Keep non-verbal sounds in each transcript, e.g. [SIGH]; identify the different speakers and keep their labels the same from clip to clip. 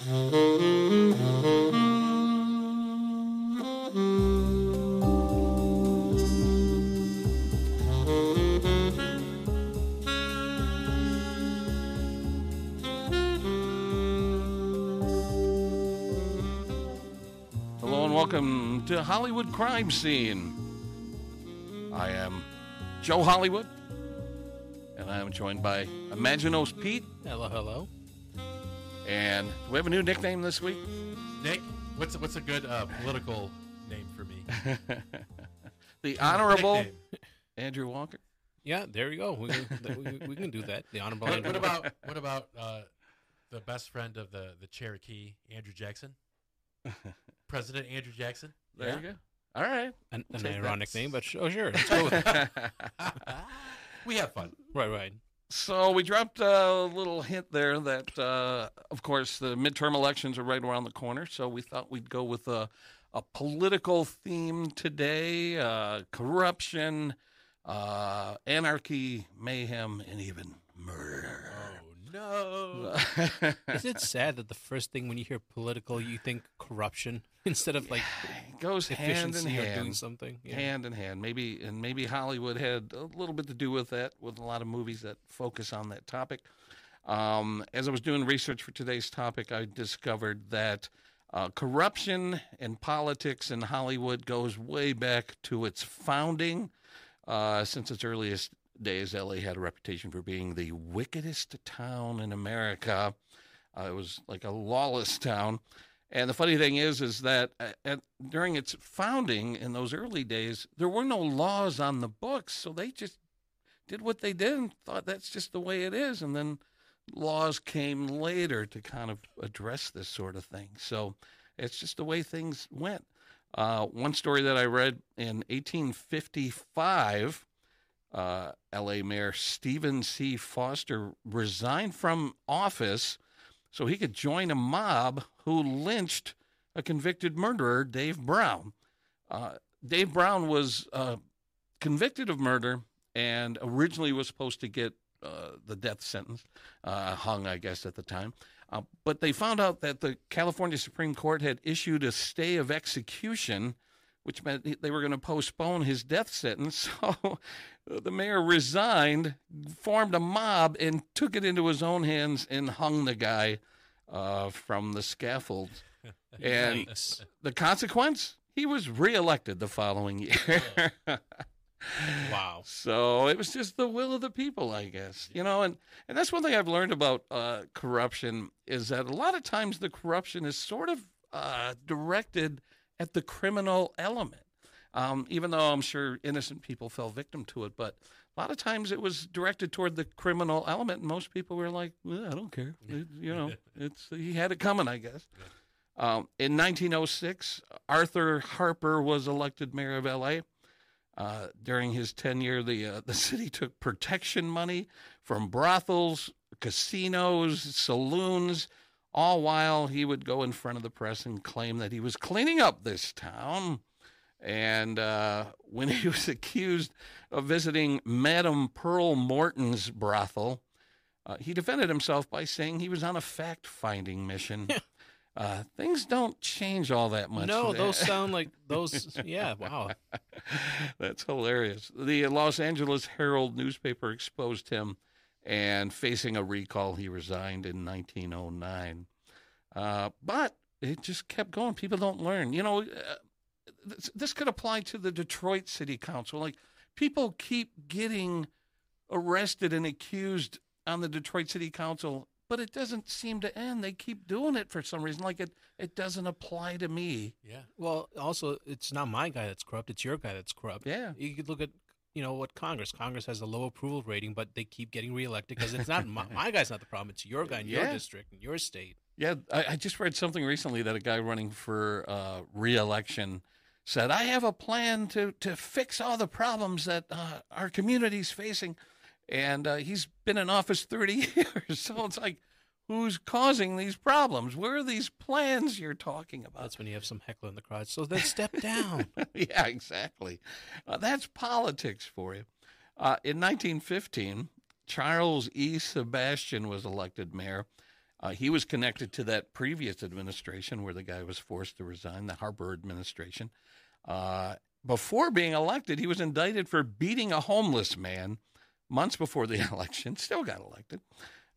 Speaker 1: Hello and welcome to Hollywood Crime Scene. I am Joe Hollywood, and I am joined by Imaginos Pete.
Speaker 2: Hello, hello.
Speaker 1: And do we have a new nickname this week?
Speaker 3: Nick, what's what's a good uh, political name for me? [LAUGHS]
Speaker 1: The Honorable
Speaker 3: Nickname.
Speaker 1: Andrew Walker.
Speaker 2: Yeah, there you go. We can, [LAUGHS] we, we can do that. The honorable.
Speaker 3: What,
Speaker 2: Andrew.
Speaker 3: what about what about uh, the best friend of the the Cherokee, Andrew Jackson, [LAUGHS] President Andrew Jackson?
Speaker 1: There
Speaker 3: Yeah.
Speaker 1: you go. All right.
Speaker 2: an, an ironic
Speaker 1: that.
Speaker 2: name? But oh, sure, let's go with that.
Speaker 3: We have fun.
Speaker 2: right, right.
Speaker 1: So we dropped a little hint there that, uh, of course, the midterm elections are right around the corner. So we thought we'd go with a, a political theme today: uh, corruption, uh, anarchy, mayhem, and even murder.
Speaker 3: No! [LAUGHS]
Speaker 2: Is it sad that the first thing when you hear political, you think corruption [LAUGHS] instead of like
Speaker 1: it goes hand in
Speaker 2: efficiency or doing
Speaker 1: hand.
Speaker 2: something? Yeah.
Speaker 1: hand in hand. Maybe and maybe Hollywood had a little bit to do with that, with a lot of movies that focus on that topic. Um, as I was doing research for today's topic, I discovered that uh, corruption and politics in Hollywood goes way back to its founding. Uh, since its earliest days, LA had a reputation for being the wickedest town in America. Uh, it was like a lawless town. And the funny thing is, is that uh, at, during its founding in those early days, there were no laws on the books, so they just did what they did and thought that's just the way it is. And then laws came later to kind of address this sort of thing. So it's just the way things went. Uh, one story that I read in 1855, uh, L.A. Mayor Stephen C. Foster resigned from office so he could join a mob who lynched a convicted murderer, Dave Brown. Uh, Dave Brown was uh, convicted of murder and originally was supposed to get uh, the death sentence, uh, hung, I guess, at the time. Uh, but they found out that the California Supreme Court had issued a stay of execution, which meant they were going to postpone his death sentence. [LAUGHS] So the mayor resigned, formed a mob, and took it into his own hands and hung the guy uh, from the scaffold. [LAUGHS] And
Speaker 2: Yikes.
Speaker 1: the consequence? He was reelected the following year. [LAUGHS]
Speaker 2: Wow.
Speaker 1: So it was just the will of the people, I guess. You know, and, and that's one thing I've learned about uh, corruption is that a lot of times the corruption is sort of uh, directed at the criminal element. Um, even though I'm sure innocent people fell victim to it, but a lot of times it was directed toward the criminal element, and most people were like, well, "I don't care," [LAUGHS] It- you know. It's he had it coming, I guess. Um, in 1906, Arthur Harper was elected mayor of L.A. Uh, during his tenure, the uh, the city took protection money from brothels, casinos, saloons, all while he would go in front of the press and claim that he was cleaning up this town. And uh, when [LAUGHS] he was accused of visiting Madame Pearl Morton's brothel, uh, he defended himself by saying he was on a fact finding mission. [LAUGHS] uh, things don't change all that much.
Speaker 2: No, those [LAUGHS] sound like those. Yeah, wow.
Speaker 1: That's hilarious. The Los Angeles Herald newspaper exposed him, and facing a recall, he resigned in 1909. Uh, but it just kept going. People don't learn. You know, uh, this, this could apply to the Detroit City Council. Like, people keep getting arrested and accused on the Detroit City Council, but it doesn't seem to end. They keep doing it for some reason. Like, it, it doesn't apply to me.
Speaker 3: Yeah.
Speaker 2: Well, also, it's not my guy that's corrupt. It's your guy that's corrupt.
Speaker 1: Yeah.
Speaker 2: You could look at, you know, what Congress. Congress has a low approval rating, but they keep getting reelected because it's not my, [LAUGHS] my guy's not the problem. It's your guy in your district in your state.
Speaker 1: Yeah, I, I just read something recently that a guy running for uh, reelection said, "I have a plan to to fix all the problems that uh, our community's facing," and uh, he's been in office thirty [LAUGHS] years. So it's like, who's causing these problems? Where are these plans you're talking about?
Speaker 2: That's when you have some heckler in the crowd. So then step down. [LAUGHS]
Speaker 1: yeah, exactly. Uh, that's politics for you. Uh, in 1915, Charles E. Sebastian was elected mayor. Uh, he was connected to that previous administration where the guy was forced to resign, the Harper administration. Uh, before being elected, he was indicted for beating a homeless man months before the [LAUGHS] election. Still got elected.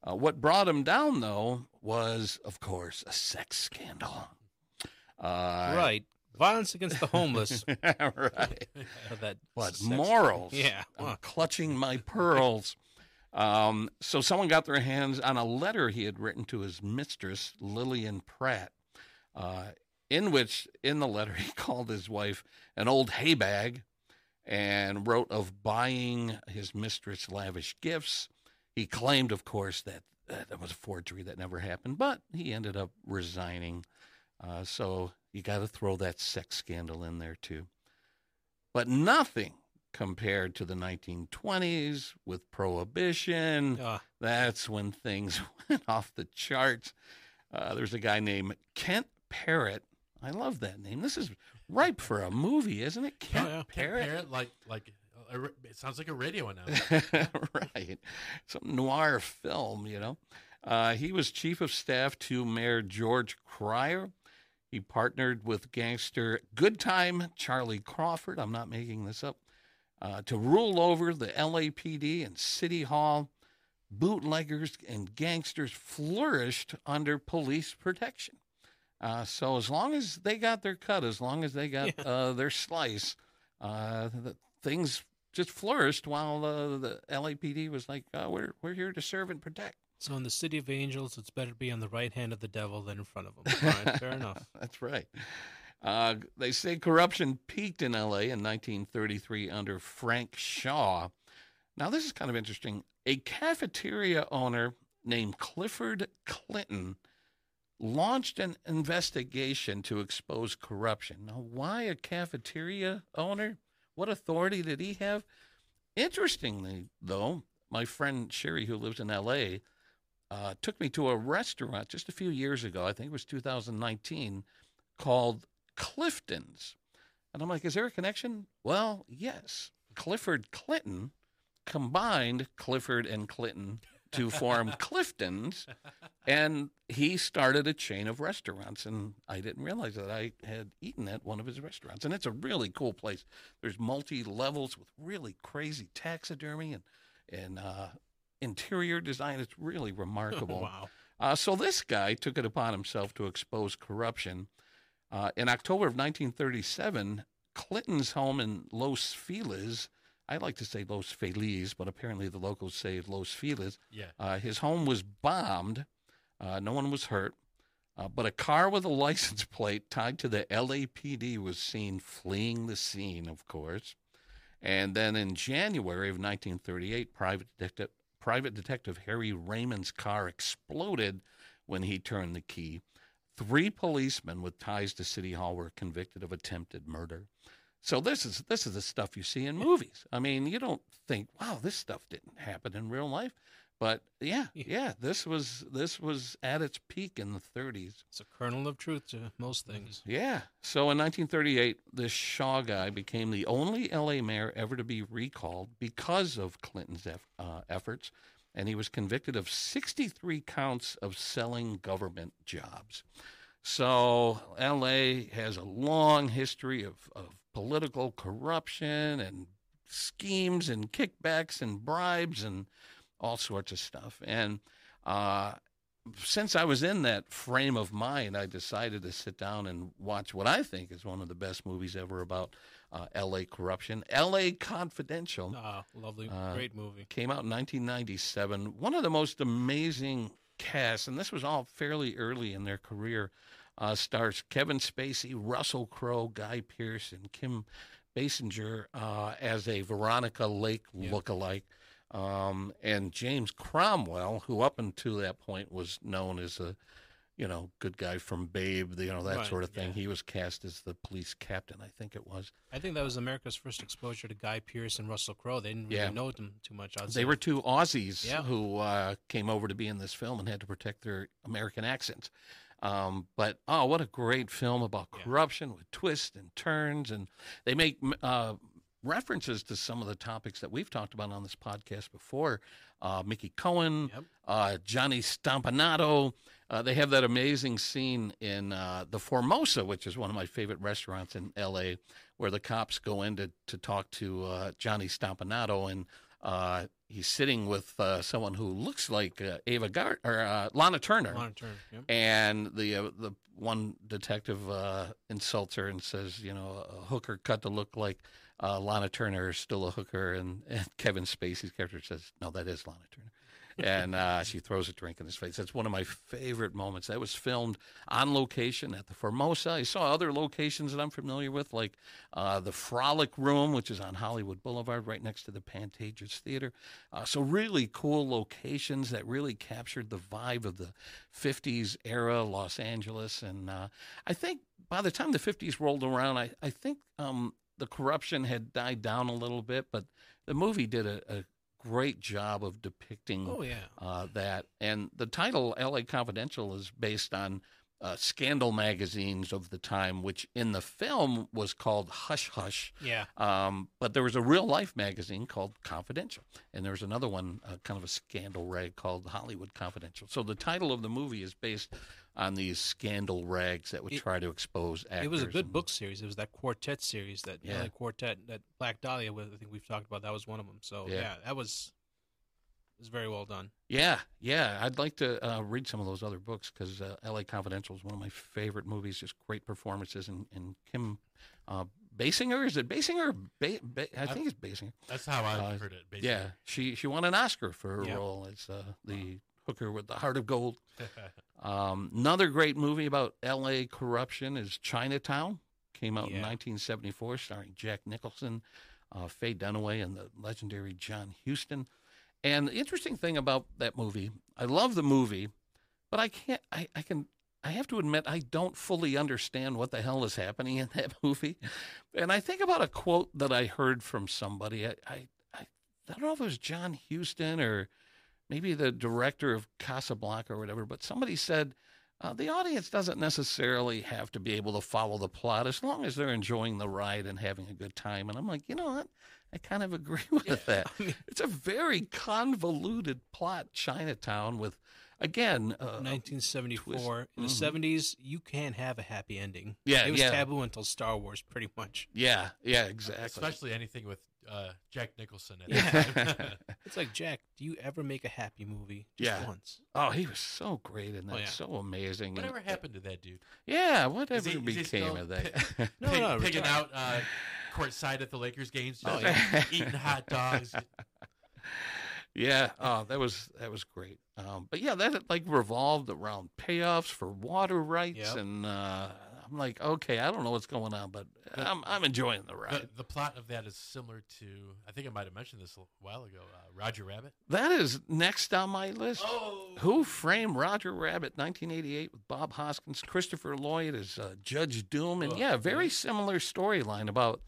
Speaker 1: Uh, what brought him down, though, was, of course, a sex scandal. Uh,
Speaker 2: right. Violence against the homeless. [LAUGHS]
Speaker 1: right. [LAUGHS]
Speaker 2: That
Speaker 1: But morals.
Speaker 2: Yeah.
Speaker 1: I'm clutching my pearls. Um, so someone got their hands on a letter he had written to his mistress, Lillian Pratt, uh, in which, in the letter, [LAUGHS] he called his wife an old hay bag and wrote of buying his mistress lavish gifts. He claimed, of course, that uh, that was a forgery that never happened, but he ended up resigning. Uh, so you got to throw that sex scandal in there, too. But nothing compared to the 1920s with prohibition.
Speaker 2: Uh,
Speaker 1: That's when things [LAUGHS] went off the charts. Uh, there's a guy named Kent Parrott. I love that name. This is ripe for a movie, isn't it? Kent
Speaker 2: yeah.
Speaker 1: Parrott.
Speaker 3: Parrot, like like a, ra- it sounds like a radio announcer. [LAUGHS]
Speaker 1: right. Some noir film, you know. Uh, he was chief of staff to Mayor George Cryer. He partnered with gangster Good Time Charlie Crawford. I'm not making this up. Uh, to rule over the LAPD and City Hall. Bootleggers and gangsters flourished under police protection. Uh, so as long as they got their cut, as long as they got
Speaker 2: Yeah.
Speaker 1: uh, their slice, uh, the, things just flourished while uh, the LAPD was like, uh, "We're we're here to serve and protect."
Speaker 2: so in the city of angels, it's better to be on the right hand of the devil than in front of him. [LAUGHS] Right, fair enough. [LAUGHS]
Speaker 1: That's right. Uh, they say corruption peaked in LA in 1933 under Frank Shaw. Now, this is kind of interesting. A cafeteria owner named Clifford Clinton launched an investigation to expose corruption. Now, why a cafeteria owner? What authority did he have? Interestingly, though, my friend Sherry, who lives in LA, uh, took me to a restaurant just a few years ago. I think it was 2019, called Clifton's. And I'm like, is there a connection? Well, yes. Clifford Clinton combined Clifford and Clinton to form Clifton's, and he started a chain of restaurants. And I didn't realize that I had eaten at one of his restaurants. And it's a really cool place. There's multi levels with really crazy taxidermy and and uh, interior design. It's really [LAUGHS] remarkable.
Speaker 2: wow.
Speaker 1: Uh, so this guy took it upon himself to expose corruption. Uh, in October of 1937, Clinton's home in Los Feliz, I like to say Los Feliz, but apparently the locals say Los Feliz.
Speaker 3: Yeah.
Speaker 1: Uh, his home was bombed. Uh, no one was hurt. Uh, but a car with a [LAUGHS] license plate tied to the LAPD was seen fleeing the scene, of course. And then in January of 1938, private detective, private detective Harry Raymond's car exploded when he turned the key. Three policemen with ties to City Hall were convicted of attempted murder. So this is this is the stuff you see in movies. I mean, you don't think, "Wow, this stuff didn't happen in real life," but yeah, yeah, this was this was at its peak in the 30s.
Speaker 2: It's a kernel of truth to most things.
Speaker 1: Yeah. So in 1938, this Shaw guy became the only LA mayor ever to be recalled because of Clinton's uh, efforts, and he was convicted of 63 counts of selling government jobs. So LA has a long history of, of political corruption and schemes and kickbacks and bribes and all sorts of stuff. And uh, since I was in that frame of mind, I decided to sit down and watch what I think is one of the best movies ever about uh, L.A. corruption, L.A. Confidential.
Speaker 2: Ah, lovely,
Speaker 1: Uh,
Speaker 2: great movie.
Speaker 1: Came out in 1997. One of the most amazing casts, and this was all fairly early in their career. Uh, stars Kevin Spacey, Russell Crowe, Guy Pearce, and Kim Basinger uh, as a Veronica Lake
Speaker 2: Yeah.
Speaker 1: lookalike. Um, and James Cromwell, who up until that point was known as a, you know, good guy from Babe, you know, that
Speaker 2: Right,
Speaker 1: sort of thing.
Speaker 3: yeah.
Speaker 1: He was cast as the police captain, I think it was.
Speaker 2: I think that was America's first exposure to Guy Pearce and Russell Crowe. They didn't really
Speaker 1: Yeah.
Speaker 2: know them too much. outside
Speaker 1: They were two Aussies
Speaker 2: Yeah.
Speaker 1: who uh, came over to be in this film and had to protect their American accents. Um, but oh, what a great film about
Speaker 2: Yeah.
Speaker 1: corruption with twists and turns, and they make uh, references to some of the topics that we've talked about on this podcast before. Uh, Mickey Cohen,
Speaker 2: Yep.
Speaker 1: uh, Johnny Stompanato. Uh, they have that amazing scene in uh, the Formosa, which is one of my favorite restaurants in L.A., where the cops go in to, to talk to uh, Johnny Stompanato, and uh, he's sitting with uh, someone who looks like uh, Ava Gard or uh, Lana Turner.
Speaker 2: Lana Turner, yep.
Speaker 1: And the uh, the one detective uh, insults her and says, you know, a hooker cut to look like uh, Lana Turner is still a hooker, and, and [LAUGHS] Kevin Spacey's character says, no, that is Lana Turner. And uh, she throws a drink in his face. That's one of my favorite moments. That was filmed on location at the Formosa. I saw other locations that I'm familiar with, like uh, the Frolic Room, which is on Hollywood Boulevard, right next to the Pantages Theater. Uh, so really cool locations that really captured the vibe of the 50s era Los Angeles. And uh, I think by the time the 50s rolled around, I, I think um, the corruption had died down a little bit, but the movie did a, a great job of depicting
Speaker 2: Oh yeah.
Speaker 1: uh, that. And the title, LA Confidential, is based on uh, scandal magazines of the time, which in the film was called Hush Hush.
Speaker 2: Yeah.
Speaker 1: Um, but there was a real life magazine called Confidential, and there was another one, uh, kind of a scandal rag called Hollywood Confidential. So the title of the movie is based on these scandal rags that would
Speaker 2: It-
Speaker 1: try to expose actors.
Speaker 2: It was a good
Speaker 1: and-
Speaker 2: book series. It was that quartet series that
Speaker 1: Yeah.
Speaker 2: Quartet that Black Dahlia. I think we've talked about that was one of them. So
Speaker 1: Yeah.
Speaker 2: yeah, that was was very well done.
Speaker 1: Yeah, yeah. I'd like to uh, read some of those other books because uh, L.A. Confidential is one of my favorite movies. Just great performances, and, and Kim uh, Basinger is it Basinger? Ba- ba- I think it's Basinger.
Speaker 3: That's how I
Speaker 1: Uh,
Speaker 3: heard it. Basically.
Speaker 1: Yeah, she she won an Oscar for her
Speaker 2: Yep.
Speaker 1: role as uh, the hooker with the heart of gold. [LAUGHS] Um, another great movie about L.A. corruption is Chinatown. Came out in 1974, starring Jack Nicholson, uh, Faye Dunaway, and the legendary John Huston. And the interesting thing about that movie, I love the movie, but I can't. I, I can. I have to admit, I don't fully understand what the hell is happening in that [LAUGHS] movie. And I think about a quote that I heard from somebody. I, I, I, don't know if it was John Huston or maybe the director of Casablanca or whatever, but somebody said uh, the audience doesn't necessarily have to be able to follow the plot as long as they're enjoying the ride and having a good time. And I'm like, you know what? I kind of agree [LAUGHS] with that.
Speaker 2: I mean,
Speaker 1: It's a very convoluted plot, Chinatown, with again, uh,
Speaker 2: 1974 in the
Speaker 1: Mhm.
Speaker 2: 70s, you can't have a happy ending.
Speaker 1: Yeah,
Speaker 2: it was
Speaker 1: yeah.
Speaker 2: taboo until Star Wars, pretty much.
Speaker 1: yeah, yeah, exactly.
Speaker 3: Especially anything with uh, Jack Nicholson. At
Speaker 2: Yeah. [LAUGHS] [LAUGHS] It's like Jack, do you ever make a happy movie? Just
Speaker 1: Yeah.
Speaker 2: once.
Speaker 1: oh, he was so great in that,
Speaker 2: Oh, yeah.
Speaker 1: so amazing. and-
Speaker 3: Whatever happened to that dude?
Speaker 1: Yeah, whatever
Speaker 3: he-
Speaker 1: became of that?
Speaker 2: No,
Speaker 3: Pig-
Speaker 2: no,
Speaker 3: pigging out uh, courtside at the Lakers games,
Speaker 2: Oh,
Speaker 1: yeah.
Speaker 3: eating hot dogs. [LAUGHS]
Speaker 1: Yeah, oh, that was that was great. Um, but yeah, that like revolved around payoffs for water rights,
Speaker 2: Yep.
Speaker 1: and uh, I'm like, okay, I don't know what's going on, but I'm I'm enjoying the ride.
Speaker 3: The, the plot of that is similar to, I think I might have mentioned this a while ago, uh, Roger Rabbit.
Speaker 1: that is next on my list.
Speaker 3: Oh,
Speaker 1: Who Framed Roger Rabbit, 1988, with Bob Hoskins, Christopher Lloyd as uh, Judge Doom, and
Speaker 3: Ugh,
Speaker 1: yeah, very
Speaker 3: really?
Speaker 1: similar storyline about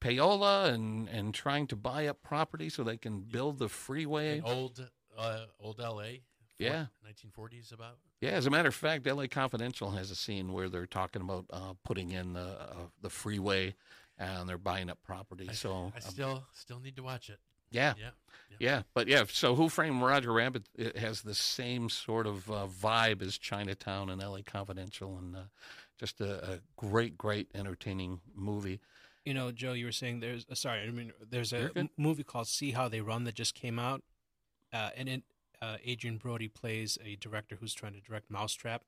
Speaker 1: payola and and trying to buy up property so they can build the freeway.
Speaker 3: in old, uh, old L.A.
Speaker 1: Yeah.
Speaker 3: 1940s about.
Speaker 1: Yeah, as a matter of fact, LA Confidential has a scene where they're talking about uh, putting in the uh, the freeway and they're buying up property.
Speaker 3: I,
Speaker 1: so
Speaker 3: I
Speaker 1: um,
Speaker 3: still still need to watch it.
Speaker 1: yeah,
Speaker 3: Yeah.
Speaker 1: yeah, but yeah. So Who Framed Roger Rabbit? It has the same sort of uh, vibe as Chinatown and LA Confidential, and uh, just a, a great, great, entertaining movie.
Speaker 2: You know, Joe, you were saying there's uh, sorry, I mean there's
Speaker 1: You're
Speaker 2: a movie called See How They Run that just came out, uh, and it uh, Adrien Brody plays a director who's trying to direct Mousetrap,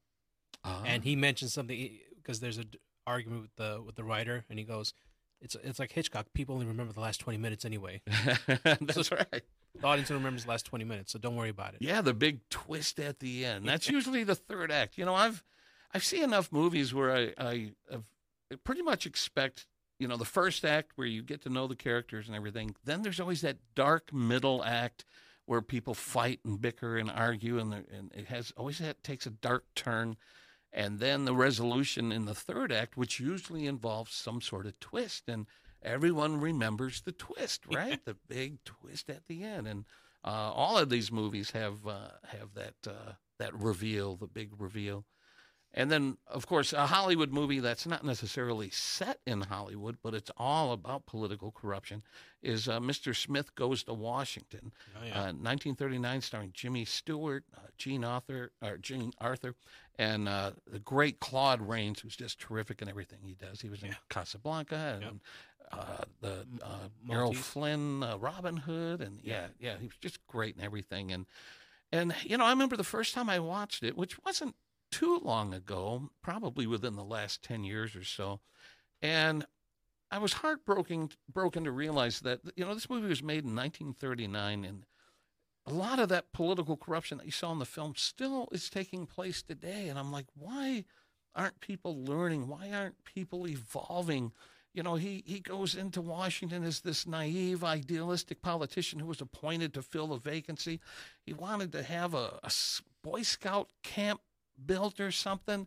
Speaker 1: Uh,
Speaker 2: and he mentions something because there's a d- argument with the with the writer, and he goes, "It's it's like Hitchcock. People only remember the last twenty minutes anyway. [LAUGHS]
Speaker 1: that's right.
Speaker 2: The audience remembers the last twenty minutes, so don't worry about it."
Speaker 1: Yeah, the big twist at the end. That's usually the third act. You know, I've I've seen enough movies where I I, have, I pretty much expect you know the first act where you get to know the characters and everything. Then there's always that dark middle act where people fight and bicker and argue, and and it has always that takes a dark turn. And then the resolution in the third act, which usually involves some sort of twist, and everyone remembers the twist, right? the big twist at the end, and uh, all of these movies have uh, have that uh, that reveal, the big reveal. And then, of course, a Hollywood movie that's not necessarily set in Hollywood, but it's all about political corruption, is uh, Mr. Smith Goes to Washington,
Speaker 2: Oh, yeah.
Speaker 1: uh, 1939, starring Jimmy Stewart, uh, Jean Arthur, or Jean Arthur, and uh, the great Claude Rains, who's just terrific in everything he does. He was in
Speaker 2: Yeah.
Speaker 1: Casablanca and
Speaker 2: Yep.
Speaker 1: uh, the uh, Errol Flynn, uh, Robin Hood, and yeah, yeah, he was just great in everything. And and you know, I remember the first time I watched it, which wasn't too long ago, probably within the last ten years or so, and I was heartbroken broken to realize that you know this movie was made in 1939, and a lot of that political corruption that you saw in the film still is taking place today. And I'm like, why aren't people learning? Why aren't people evolving? You know, he, he goes into Washington as this naive, idealistic politician who was appointed to fill a vacancy. He wanted to have a Boy Scout camp built or something.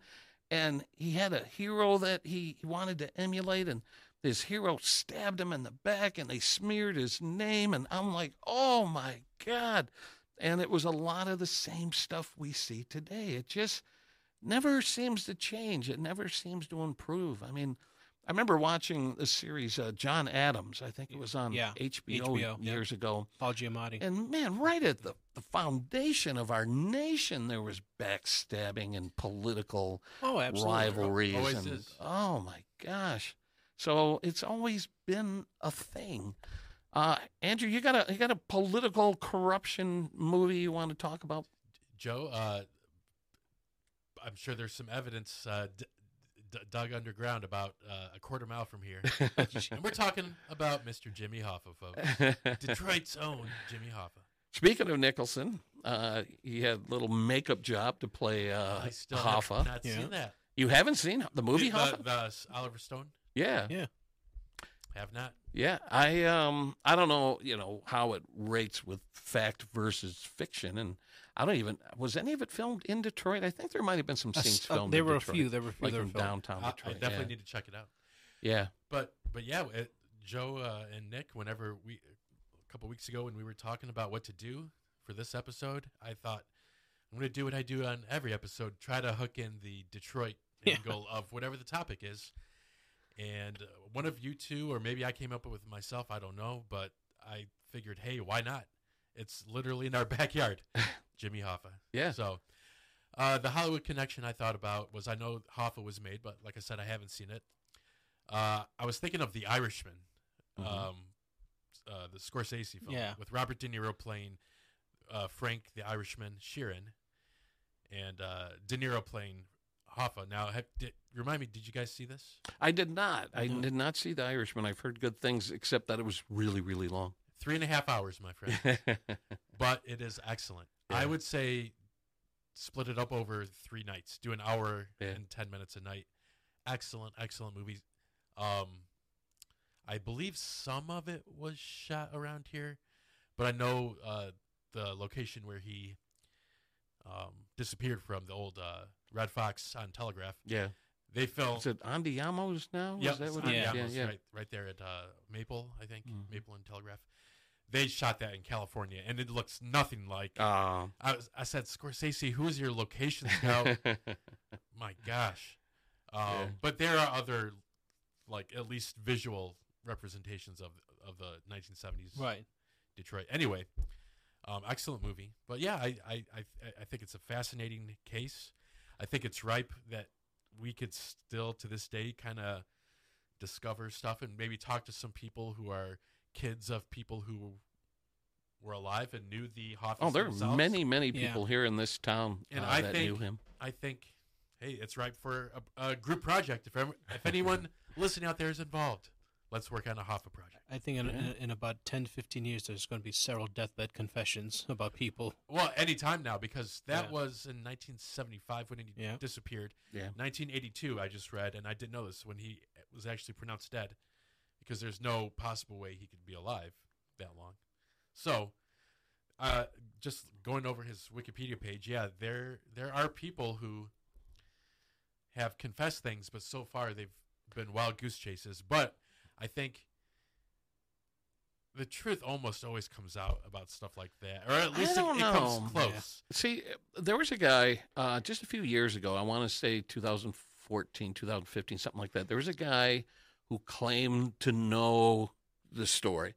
Speaker 1: And he had a hero that he wanted to emulate. And his hero stabbed him in the back and they smeared his name. And I'm like, oh my God. And it was a lot of the same stuff we see today. It just never seems to change. It never seems to improve. I mean, I remember watching the series uh, John Adams. I think it was on
Speaker 2: Yeah,
Speaker 1: HBO,
Speaker 2: HBO, yeah.
Speaker 1: years ago.
Speaker 2: Paul Giamatti.
Speaker 1: And man, right at the, the foundation of our nation, there was backstabbing and political
Speaker 2: oh, absolutely.
Speaker 1: rivalries.
Speaker 3: Always
Speaker 1: and,
Speaker 3: is.
Speaker 1: Oh my gosh! So it's always been a thing. Uh, Andrew, you got a you got a political corruption movie you want to talk about?
Speaker 3: Joe, uh, I'm sure there's some evidence uh, d- d- dug underground about uh, a quarter mile from here. [LAUGHS] and we're talking about Mr. Jimmy Hoffa, folks. [LAUGHS] Detroit's own Jimmy Hoffa.
Speaker 1: Speaking of Nicholson, uh, he had a little makeup job to play uh,
Speaker 3: I still
Speaker 1: Hoffa.
Speaker 3: have not
Speaker 2: Yeah.
Speaker 3: seen that.
Speaker 1: You haven't seen the movie
Speaker 3: the,
Speaker 1: Hoffa?
Speaker 3: the s- Oliver Stone?
Speaker 1: yeah,
Speaker 2: Yeah.
Speaker 3: Have not.
Speaker 1: yeah. I um I don't know you know how it rates with fact versus fiction, and I don't even was any of it filmed in Detroit. I think there might have been some scenes
Speaker 2: uh,
Speaker 1: filmed.
Speaker 2: there
Speaker 1: in
Speaker 2: were
Speaker 1: Detroit,
Speaker 2: a few. There were a few.
Speaker 1: like
Speaker 2: were
Speaker 1: in
Speaker 2: filmed.
Speaker 1: downtown
Speaker 3: I, I
Speaker 1: Detroit.
Speaker 3: definitely
Speaker 1: yeah.
Speaker 3: need to check it out.
Speaker 1: yeah.
Speaker 3: But but yeah, it, Joe uh, and Nick, whenever we a couple weeks ago when we were talking about what to do for this episode, I thought I'm going to do what I do on every episode: try to hook in the Detroit [LAUGHS]
Speaker 2: Yeah.
Speaker 3: angle of whatever the topic is. And uh, one of you two, or maybe I came up with it myself, I don't know, but I figured, hey, why not? It's literally in our [LAUGHS] backyard, Jimmy Hoffa.
Speaker 1: Yeah.
Speaker 3: So, uh, the Hollywood connection I thought about was I know Hoffa was made, but like I said, I haven't seen it. Uh, I was thinking of The Irishman,
Speaker 1: Mhm.
Speaker 3: um, uh, the Scorsese film,
Speaker 2: Yeah.
Speaker 3: with Robert De Niro playing uh, Frank the Irishman Sheeran, and uh, De Niro playing Hoffa. Now, have, did, remind me, did you guys see this?
Speaker 1: I did not. I
Speaker 2: Mhm.
Speaker 1: did not see The Irishman. I've heard good things, except that it was really, really long.
Speaker 3: Three and a half hours, my friend, [LAUGHS] but it is excellent. I would say split it up over three nights. Do an hour
Speaker 1: Yeah.
Speaker 3: and ten minutes a night. Excellent, excellent movie. Um, I believe some of it was shot around here, but I know uh, the location where he um, disappeared from, the old uh, Red Fox on Telegraph.
Speaker 1: yeah.
Speaker 3: They filmed.
Speaker 1: Is it Andiamo's now?
Speaker 3: Yep,
Speaker 1: Is that what
Speaker 3: on
Speaker 1: it is?
Speaker 2: Yeah.
Speaker 1: Yeah, yeah.
Speaker 3: Right, right there at uh, Maple, I think
Speaker 1: Mhm.
Speaker 3: Maple and Telegraph. They shot that in California, and it looks nothing like.
Speaker 1: Ah.
Speaker 3: I was, I said, Scorsese, who is your location scout? [LAUGHS] My gosh. Um,
Speaker 1: Yeah.
Speaker 3: But there are other, like at least visual representations of of the 1970s
Speaker 2: Right.
Speaker 3: Detroit. Anyway, um, excellent movie. But yeah, I, I, I, I think it's a fascinating case. I think it's ripe that we could still to this day kind of discover stuff and maybe talk to some people who are kids of people who were alive and knew the Hoffmans
Speaker 1: oh, there are
Speaker 3: themselves.
Speaker 1: many, many
Speaker 2: Yeah.
Speaker 1: people here in this town
Speaker 3: And
Speaker 1: uh,
Speaker 3: I
Speaker 1: that
Speaker 3: think-
Speaker 1: knew him.
Speaker 3: I think, hey, it's ripe for a, a group project. If ever, if anyone [LAUGHS] listening out there is involved, let's work on a Hoffa project.
Speaker 2: I think in,
Speaker 1: Yeah.
Speaker 2: in, in about 10, 15 years, there's going to be several deathbed confessions about people.
Speaker 3: Well, any time now because that
Speaker 2: Yeah.
Speaker 3: was in 1975 when he
Speaker 2: Yeah.
Speaker 3: disappeared.
Speaker 1: Yeah.
Speaker 3: 1982, I just read, and I didn't know this when he was actually pronounced dead, because there's no possible way he could be alive that long. So, uh, just going over his Wikipedia page, yeah, there there are people who have confessed things, but so far they've been wild goose chases. But I think the truth almost always comes out about stuff like that, or at least it,
Speaker 1: don't
Speaker 3: it comes close.
Speaker 1: See, there was a guy uh, just a few years ago. I want to say 2014, 2015, something like that. There was a guy who claimed to know the story,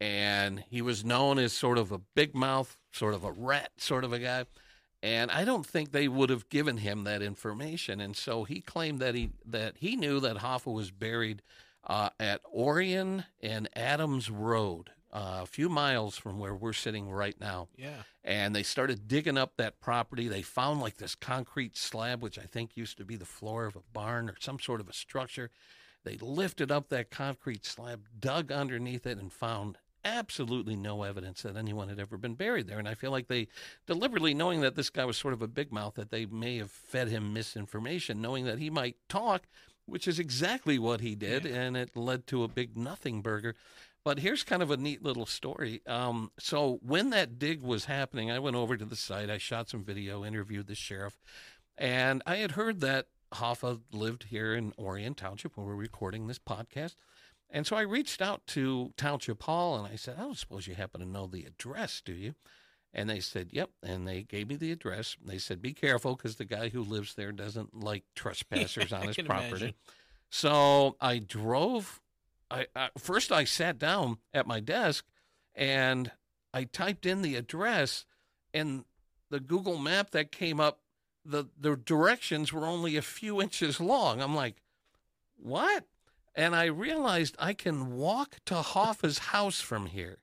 Speaker 1: and he was known as sort of a big mouth, sort of a rat, sort of a guy. And I don't think they would have given him that information. And so he claimed that he that he knew that Hoffa was buried uh, at Orion and Adams Road, uh, a few miles from where we're sitting right now
Speaker 2: Yeah.
Speaker 1: and they started digging up that property. They found like this concrete slab, which I think used to be the floor of a barn or some sort of a structure. They lifted up that concrete slab, dug underneath it, and found absolutely no evidence that anyone had ever been buried there. And I feel like they deliberately, knowing that this guy was sort of a big mouth, that they may have fed him misinformation, knowing that he might talk, which is exactly what he did,
Speaker 2: Yeah.
Speaker 1: and it led to a big nothing burger. But here's kind of a neat little story. Um, so when that dig was happening, I went over to the site. I shot some video, interviewed the sheriff, and I had heard that Hoffa lived here in Orion Township where we're recording this podcast. And so I reached out to Township Hall and I said, I don't suppose you happen to know the address, do you? And they said, Yep. And they gave me the address. They said, Be careful because the guy who lives there doesn't like trespassers [LAUGHS] on his property.
Speaker 2: imagine.
Speaker 1: So I drove. I, I first I sat down at my desk and I typed in the address, and the Google map that came up, the the directions were only a few inches long. I'm like, what? And I realized I can walk to Hoffa's house from here.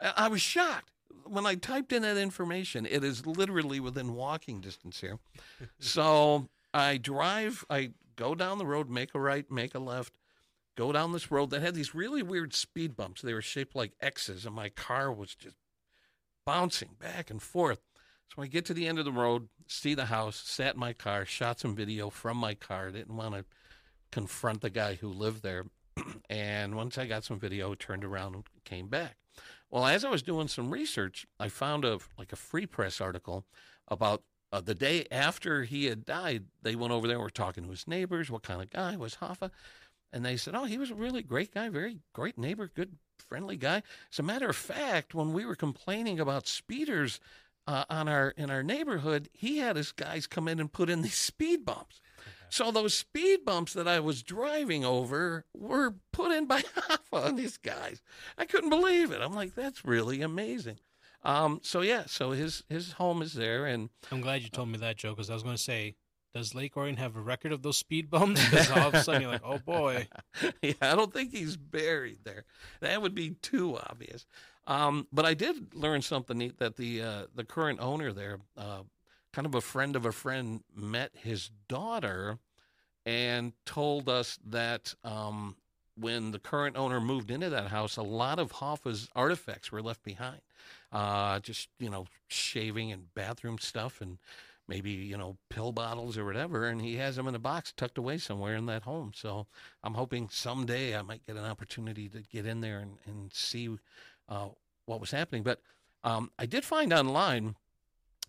Speaker 1: I I was shocked when I typed in that information. It is literally within walking distance here. [LAUGHS] so I drive, I go down the road, make a right, make a left, go down this road that had these really weird speed bumps. They were shaped like X's, and my car was just bouncing back and forth. So I get to the end of the road, see the house, sat in my car, shot some video from my car. Didn't want to confront the guy who lived there. [CLEARS THROAT] and once I got some video, turned around and came back. Well, as I was doing some research, I found a like a free press article about uh, the day after he had died. They went over there, were talking to his neighbors. What kind of guy was Hoffa? And they said, "Oh, he was a really great guy, very great neighbor, good, friendly guy." As a matter of fact, when we were complaining about speeders uh, on our in our neighborhood, he had his guys come in and put in these speed bumps. So those speed bumps that I was driving over were put in by [LAUGHS] Hoffa and these guys. I couldn't believe it. I'm like, that's really amazing. Um, so yeah, so his his home is there, and
Speaker 2: I'm glad you told me that, Joe, because I was going to say, does Lake Orion have a record of those speed bumps? [LAUGHS] Because all of a sudden you're like, oh boy. [LAUGHS]
Speaker 1: yeah, I don't think he's buried there. That would be too obvious. Um, but I did learn something neat that the uh, the current owner there, uh, kind of a friend of a friend, met his daughter and told us that um, when the current owner moved into that house, a lot of Hoffa's artifacts were left behind. Uh, just you know, shaving and bathroom stuff and maybe you know pill bottles or whatever and he has them in a box tucked away somewhere in that home so i'm hoping someday i might get an opportunity to get in there and, and see uh, what was happening but um, i did find online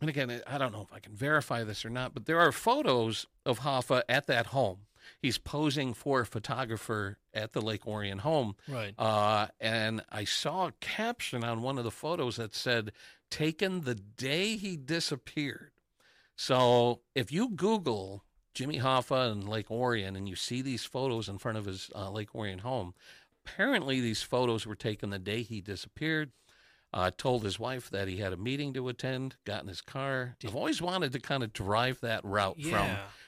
Speaker 1: and again i don't know if i can verify this or not but there are photos of hoffa at that home he's posing for a photographer at the lake orion home
Speaker 2: Right.
Speaker 1: uh, and I saw a caption on one of the photos that said, taken the day he disappeared. So if you Google Jimmy Hoffa and Lake Orion and you see these photos in front of his uh, Lake Orion home, apparently these photos were taken the day he disappeared. Uh, told his wife that he had a meeting to attend, got in his car. I've always wanted to kind of drive that route from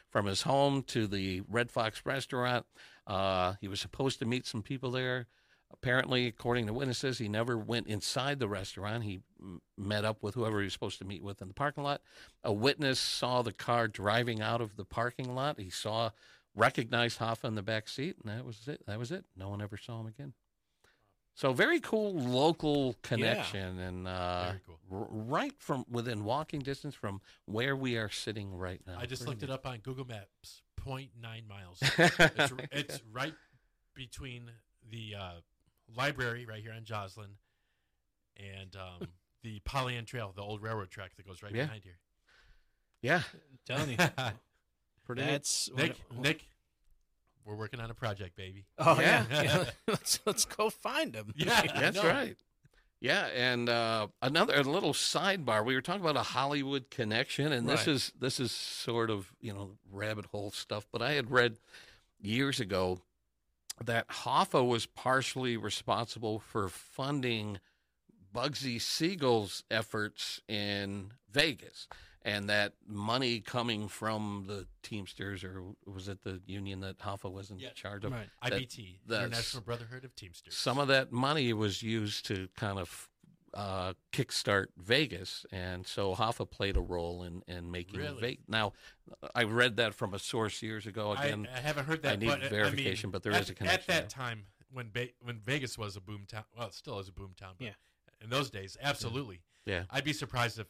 Speaker 1: from his home to the Red Fox restaurant. Uh, he was supposed to meet some people there. Apparently, according to witnesses, he never went inside the restaurant. He m- met up with whoever he was supposed to meet with in the parking lot. A witness saw the car driving out of the parking lot. He saw, recognized Hoffa in the back seat, and that was it. That was it. No one ever saw him again. So very cool local connection, and uh,
Speaker 3: cool.
Speaker 1: r- right from within walking distance from where we are sitting right now.
Speaker 3: I just
Speaker 1: Pretty
Speaker 3: looked it up on Google Maps. 0.9 miles. [LAUGHS] It's, it's right between the uh, library right here on Joslyn and um, [LAUGHS] the Polly Ann Trail, the old railroad track that goes right
Speaker 1: Yeah.
Speaker 3: behind here.
Speaker 1: yeah,
Speaker 2: I'm telling you.
Speaker 1: Pretty.
Speaker 2: That's
Speaker 3: Nick,
Speaker 2: what-
Speaker 3: Nick, we're working on a project, baby.
Speaker 2: Oh yeah,
Speaker 1: Yeah. [LAUGHS]
Speaker 2: yeah. [LAUGHS] let's let's go find him.
Speaker 3: Yeah. [LAUGHS]
Speaker 1: That's
Speaker 3: No.
Speaker 1: right. Yeah, and uh, another a little sidebar. We were talking about a Hollywood connection, and this
Speaker 2: Right.
Speaker 1: is this is sort of you know rabbit hole stuff. But I had read years ago that Hoffa was partially responsible for funding Bugsy Siegel's efforts in Vegas, and that money coming from the Teamsters, or was it the union that Hoffa was in
Speaker 3: Yeah.
Speaker 1: charge of?
Speaker 2: Right.
Speaker 1: That-
Speaker 3: IBT,
Speaker 1: that's-
Speaker 3: International Brotherhood of Teamsters.
Speaker 1: some of that money was used to kind of uh, kickstart Vegas, and so Hoffa played a role in, in making
Speaker 3: Really?
Speaker 1: Vegas. Now, I read that from a source years ago. Again,
Speaker 3: I, I haven't heard that.
Speaker 1: I need
Speaker 3: but, I
Speaker 1: verification,
Speaker 3: mean,
Speaker 1: but there
Speaker 3: at,
Speaker 1: is a connection
Speaker 3: At that
Speaker 1: there.
Speaker 3: time, when Ba- when Vegas was a boom town, well, it still is a boom town. But
Speaker 2: Yeah.
Speaker 3: In those days, absolutely.
Speaker 1: Yeah.
Speaker 3: I'd be surprised if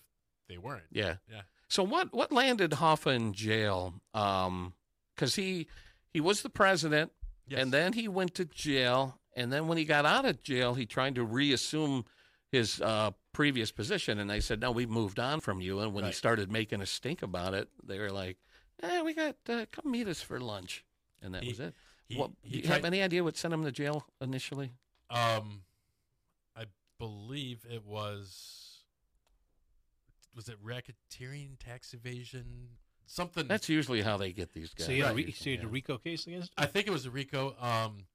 Speaker 3: they weren't.
Speaker 1: yeah,
Speaker 3: Yeah.
Speaker 1: So what what landed Hoffa in jail? Because he he was the president,
Speaker 3: Yes.
Speaker 1: and then he went to jail, and then when he got out of jail, he tried to reassume his uh, previous position, and they said, "No, we've moved on from you." And when he started making a stink about it, they were like, "Eh, we got uh, come meet us for lunch," and that
Speaker 3: He-
Speaker 1: was it.
Speaker 3: he,
Speaker 1: what,
Speaker 3: he
Speaker 1: do you
Speaker 3: tried-
Speaker 1: have any idea what sent him to jail initially?
Speaker 3: Um, I believe it was. Was it racketeering, tax evasion, something?
Speaker 1: That's usually how they get these guys.
Speaker 2: So you had, a
Speaker 3: Right.
Speaker 2: re- so you had a RICO case against him?
Speaker 3: I think it was a RICO. Um,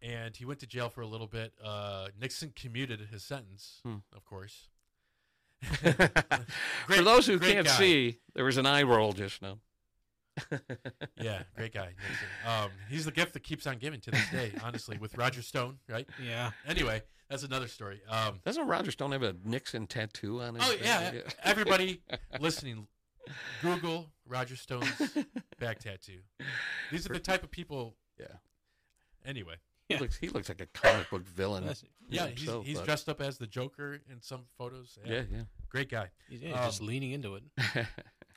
Speaker 3: and he went to jail for a little bit. Uh, Nixon commuted his sentence,
Speaker 1: Hmm.
Speaker 3: of course. [LAUGHS] [LAUGHS]
Speaker 1: For those who can't
Speaker 3: guy.
Speaker 1: see, there was an eye roll just now.
Speaker 3: Yeah, great guy. Nixon. Um, he's the gift that keeps on giving to this day. Honestly, with Roger Stone, right?
Speaker 2: Yeah.
Speaker 3: Anyway, that's another story. Um,
Speaker 1: Doesn't Roger Stone have a Nixon tattoo on his
Speaker 3: oh
Speaker 1: back?
Speaker 3: yeah, everybody listening, Google Roger Stone's back tattoo. These are the type of people.
Speaker 1: Yeah.
Speaker 3: Anyway,
Speaker 1: He looks he looks like a comic book villain.
Speaker 3: Yeah, he's,
Speaker 1: himself,
Speaker 3: he's
Speaker 1: but-
Speaker 3: dressed up as the Joker in some photos.
Speaker 1: Yeah, yeah.
Speaker 3: great guy.
Speaker 2: He's yeah, just
Speaker 3: Um,
Speaker 2: leaning into it. [LAUGHS]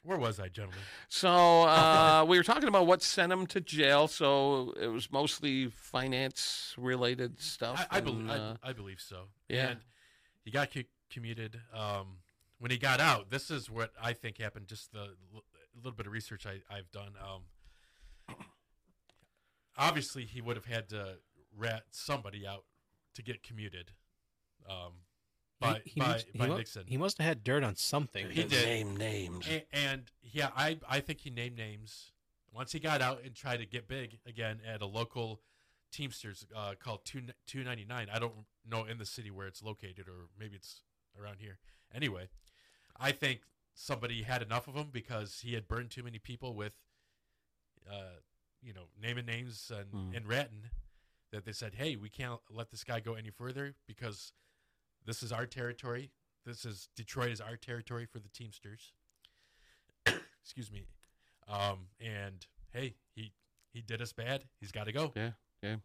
Speaker 3: Where was I, gentlemen?
Speaker 1: so uh, we were talking about what sent him to jail. So it was mostly finance related stuff.
Speaker 3: I, I, believe,
Speaker 1: uh,
Speaker 3: I, I believe so.
Speaker 1: yeah.
Speaker 3: And he got cu- commuted. Um, when he got out, this is what I think happened. Just the l- little bit of research I, I've done. Um, obviously, he would have had to rat somebody out to get commuted um, by
Speaker 2: he, he,
Speaker 3: by,
Speaker 2: must-
Speaker 3: by
Speaker 2: mu-
Speaker 3: Nixon.
Speaker 2: he must have had dirt on something.
Speaker 3: He
Speaker 1: and
Speaker 3: did.
Speaker 1: name names.
Speaker 3: and, and yeah, I I think he named names. Once he got out and tried to get big again at a local Teamsters uh, called two two ninety nine. I don't know in the city where it's located, or maybe it's around here. Anyway, I think somebody had enough of him because he had burned too many people with, uh, you know, naming names and
Speaker 1: Hmm.
Speaker 3: and ratting. That they said, hey, we can't let this guy go any further because this is our territory. This is Detroit is our territory for the Teamsters. [COUGHS] Excuse me. Um, and hey, he he did us bad. He's got to go. Yeah, yeah.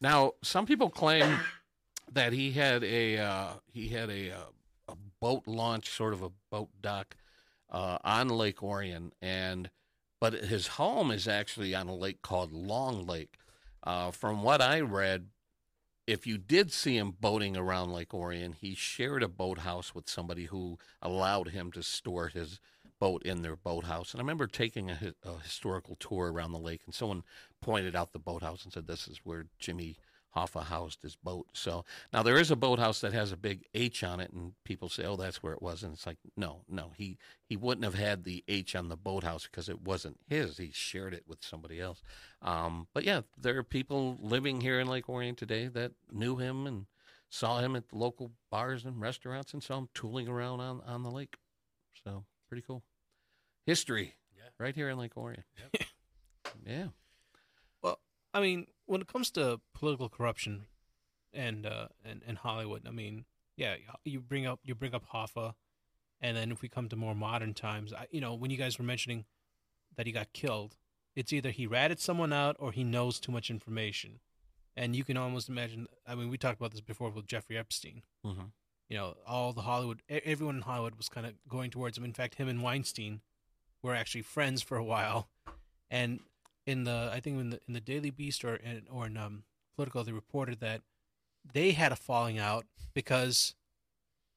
Speaker 1: Now, some people claim [COUGHS] that he had a uh, he had a, uh, a boat launch, sort of a boat dock uh, on Lake Orion, and but his home is actually on a lake called Long Lake. Uh, from what I read, if you did see him boating around Lake Orion, he shared a boathouse with somebody who allowed him to store his boat in their boathouse. And I remember taking a, a historical tour around the lake, and someone pointed out the boathouse and said, "This is where Jimmy Hoffa housed his boat." So now there is a boathouse that has a big H on it, and people say, "Oh, that's where it was." And it's like, no, no, he he wouldn't have had the H on the boathouse because it wasn't his. He shared it with somebody else. Um, but yeah, there are people living here in Lake Orion today that knew him and saw him at the local bars and restaurants and saw him tooling around on on the lake. So pretty cool history
Speaker 3: Yeah.
Speaker 1: right here in Lake Orion.
Speaker 3: Yep.
Speaker 1: yeah.
Speaker 2: Well, I mean, when it comes to political corruption and uh, and and Hollywood, I mean, yeah, you bring up you bring up Hoffa, and then if we come to more modern times, I, you know, when you guys were mentioning that he got killed, it's either he ratted someone out or he knows too much information, and you can almost imagine. I mean, we talked about this before with Jeffrey Epstein.
Speaker 1: Mm-hmm.
Speaker 2: You know, all the Hollywood, everyone in Hollywood was kind of going towards him. In fact, him and Weinstein were actually friends for a while, and in the I think in the in the Daily Beast or in, or in um, Politico, they reported that they had a falling out because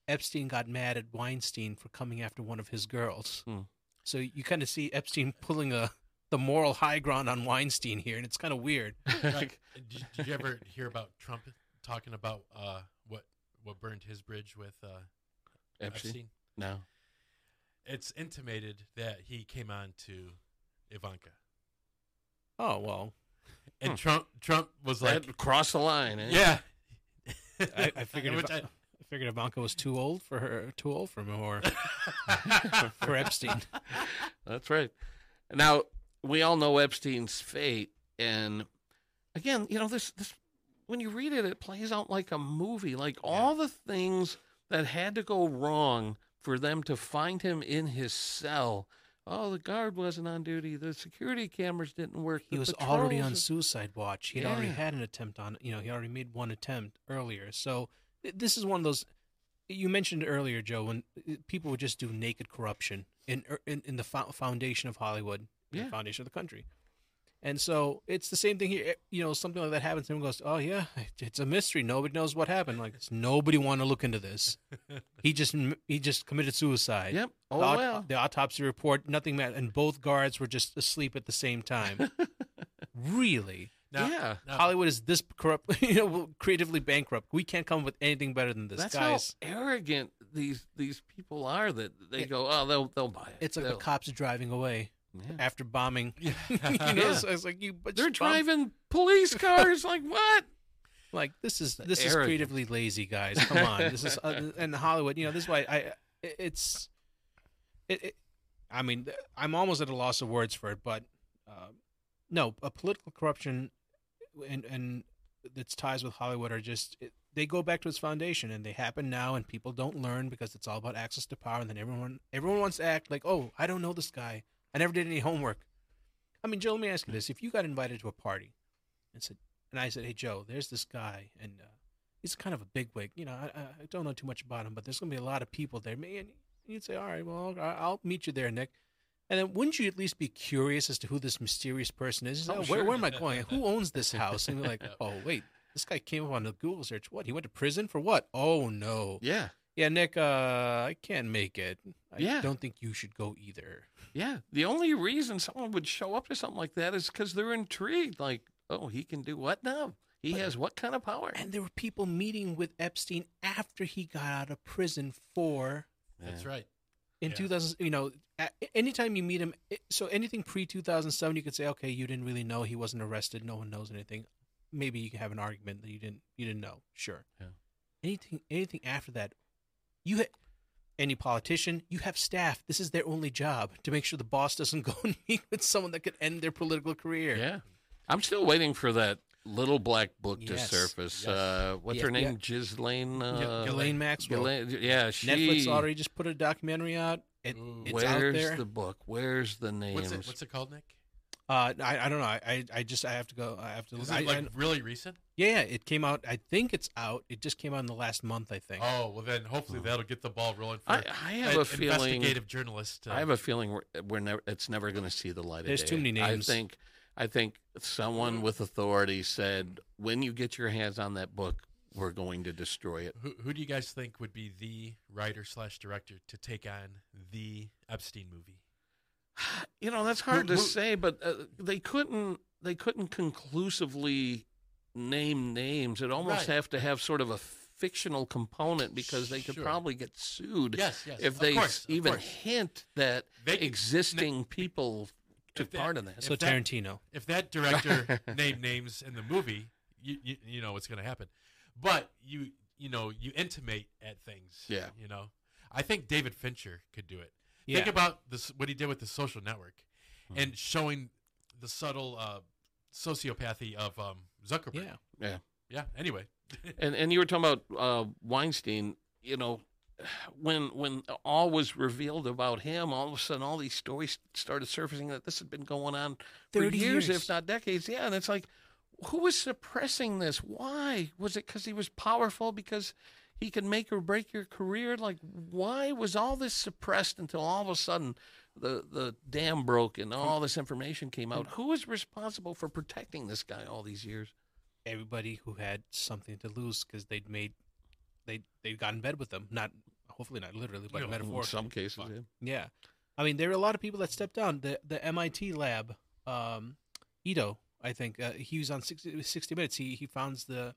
Speaker 2: Epstein got mad at Weinstein for coming after one of his girls.
Speaker 1: Hmm.
Speaker 2: So you kind of see Epstein pulling a the moral high ground on Weinstein here, and it's kind of weird. [LAUGHS]
Speaker 3: Right. did, did you ever hear about Trump talking about uh, what what burned his bridge with uh,
Speaker 1: Epstein?
Speaker 3: Epstein?
Speaker 1: No.
Speaker 3: It's intimated that he came on to Ivanka,
Speaker 2: Oh well,
Speaker 3: and
Speaker 1: Hmm.
Speaker 3: Trump Trump was like,
Speaker 1: That crossed the line. Eh?
Speaker 3: "Yeah." [LAUGHS]
Speaker 2: I, I figured [LAUGHS]
Speaker 3: Which
Speaker 2: Iva- I figured Ivanka was too old for her, too old for him, or [LAUGHS] for Epstein.
Speaker 1: That's right. Now we all know Epstein's fate, and again, you know this. This when you read it, it plays out like a movie. Like all the things that had to go wrong for them to find him in his cell. Oh, the guard wasn't on duty. The security cameras didn't work.
Speaker 2: He was already on suicide watch. He had already had an attempt on, you know, he already made one attempt earlier. So this is one of those. You mentioned earlier, Joe, when uh, people would just do naked corruption in er, in, in the fo- foundation of Hollywood,
Speaker 1: Yeah.
Speaker 2: the foundation of the country. And so it's the same thing here. Eh, You know, something like that happens, and goes, "Oh yeah, it's a mystery. Nobody knows what happened. Like it's, nobody want to look into this. He just he just committed suicide.
Speaker 1: Yep. Oh
Speaker 2: the,
Speaker 1: well.
Speaker 2: the autopsy report, nothing mattered, and both guards were just asleep at the same time. [LAUGHS] really,
Speaker 3: Now,
Speaker 1: yeah.
Speaker 3: now,
Speaker 2: Hollywood is this corrupt, [LAUGHS] you know, creatively bankrupt. We can't come up with anything better than this,
Speaker 1: That's
Speaker 2: guys.
Speaker 1: how arrogant these these people are. That they
Speaker 2: Yeah.
Speaker 1: go, oh, they'll they'll buy it.
Speaker 2: It's like
Speaker 1: They'll-
Speaker 2: the cops driving away
Speaker 1: Yeah.
Speaker 2: after bombing. [LAUGHS] [LAUGHS] You know, so it's like you. But
Speaker 1: They're driving police cars. [LAUGHS] like what?
Speaker 2: Like this is this is creatively lazy, guys. Come on, this is uh, and Hollywood. You know, this is why I. It's, it, it. I mean, I'm almost at a loss of words for it, but uh, no, a political corruption and and its ties with Hollywood are just it, they go back to its foundation, and they happen now, and people don't learn because it's all about access to power, and then everyone everyone wants to act like, oh, I don't know this guy, I never did any homework. I mean, Joe, let me ask you this: If you got invited to a party, and said, and I said, "Hey, Joe, there's this guy, and uh, he's kind of a bigwig. You know, I, I- don't know too much about him, but there's going to be a lot of people there." And you'd say, "All right, well, I'll meet you there, Nick." And then, wouldn't you at least be curious as to who this mysterious person is?
Speaker 1: Oh,
Speaker 2: "Oh, where, where am I going? Who [LAUGHS] owns this house? And you're like, "Oh, wait, this guy came up on the Google search. What? He went to prison for what? Oh no,
Speaker 1: Yeah.
Speaker 2: Yeah, Nick, uh, I can't make it. I
Speaker 1: Yeah.
Speaker 2: don't think you should go either."
Speaker 1: Yeah. The only reason someone would show up to something like that is because they're intrigued. Like, oh, he can do what now? He
Speaker 2: But-
Speaker 1: has what kind of power?
Speaker 2: And there were people meeting with Epstein after he got out of prison for
Speaker 3: That's
Speaker 1: Yeah.
Speaker 3: right.
Speaker 2: in
Speaker 3: Yeah.
Speaker 2: 2000 you know anytime you meet him so anything pre 2007 you could say okay you didn't really know he wasn't arrested no one knows anything maybe you can have an argument that you didn't you didn't know sure
Speaker 1: Yeah.
Speaker 2: anything anything after that you ha- any politician you have staff this is their only job to make sure the boss doesn't go [LAUGHS] and meet with someone that could end their political career
Speaker 1: Yeah. I'm still waiting for that little black book to surface.
Speaker 3: Yes.
Speaker 1: Uh, what's
Speaker 2: Yeah,
Speaker 1: her name?
Speaker 2: yeah.
Speaker 1: Ghislaine. Uh,
Speaker 3: Yeah,
Speaker 2: Ghislaine Maxwell
Speaker 1: Ghislaine- Yeah, she.
Speaker 2: Netflix already just put a documentary out it,
Speaker 3: Ooh.
Speaker 2: it's out
Speaker 1: Where's
Speaker 2: there
Speaker 1: the book? Where's the names?
Speaker 3: What's it, what's it called, Nick?
Speaker 2: uh, I, I don't know. I, I, I just I have to go. I have to.
Speaker 3: Is
Speaker 2: I,
Speaker 3: it like
Speaker 2: I-
Speaker 3: really recent?
Speaker 2: Yeah, yeah, it came out. I think it's out. It just came out in the last month, I think.
Speaker 3: Oh well, then hopefully that'll get the ball rolling for
Speaker 1: I, I have
Speaker 3: an
Speaker 1: a feeling.
Speaker 3: investigative journalist. Uh,
Speaker 1: I have a feeling we're, we're never. It's never going to see the light of
Speaker 2: There's
Speaker 1: of
Speaker 2: too many names.
Speaker 1: I think. I think someone with authority said, "When you get your hands on that book, we're going to destroy it."
Speaker 3: who, who do you guys think would be the writer slash director to take on the Epstein movie?
Speaker 1: You know, that's hard
Speaker 3: Who-
Speaker 1: to
Speaker 3: who-
Speaker 1: say, but uh, they couldn't. They couldn't conclusively name names. It almost
Speaker 3: Right.
Speaker 1: have to have sort of a fictional component because they could
Speaker 3: Sure.
Speaker 1: probably get sued
Speaker 3: Yes, yes.
Speaker 1: if
Speaker 3: of
Speaker 1: they
Speaker 3: course,
Speaker 1: even hint that
Speaker 3: They-
Speaker 1: existing people took
Speaker 3: that-
Speaker 1: part in that.
Speaker 2: so
Speaker 3: if that-
Speaker 2: Tarantino.
Speaker 3: if that director [LAUGHS] named names in the movie, you you, you know what's going to happen. But you you know you intimate at things.
Speaker 1: Yeah.
Speaker 3: You know, I think David Fincher could do it.
Speaker 2: Yeah.
Speaker 3: Think about this what he did with the Social Network,
Speaker 1: Hmm.
Speaker 3: and showing the subtle uh, sociopathy of um, Zuckerberg.
Speaker 2: yeah.
Speaker 1: Yeah.
Speaker 3: Yeah. Anyway. [LAUGHS]
Speaker 1: And and you were talking about uh, Weinstein. You know, when when all was revealed about him, all of a sudden all these stories started surfacing that this had been going on for
Speaker 2: 30
Speaker 1: years,
Speaker 2: years.
Speaker 1: if not decades. Yeah, and it's like, who was suppressing this? Why was it? Because he was powerful? Because he could make or break your career? Like, why was all this suppressed until all of a sudden? The, the dam broke and all this information came out. Who was responsible for protecting this guy all these years?
Speaker 2: Everybody who had something to lose because they'd made, they they got in bed with them. Not hopefully not literally, but
Speaker 3: Yeah,
Speaker 1: In
Speaker 2: metaphorically.
Speaker 1: some cases, yeah.
Speaker 2: Yeah, I mean there are a lot of people that stepped down. The the MIT lab um, Ito. I think uh, he was on 60, was 60 Minutes. He he founds the,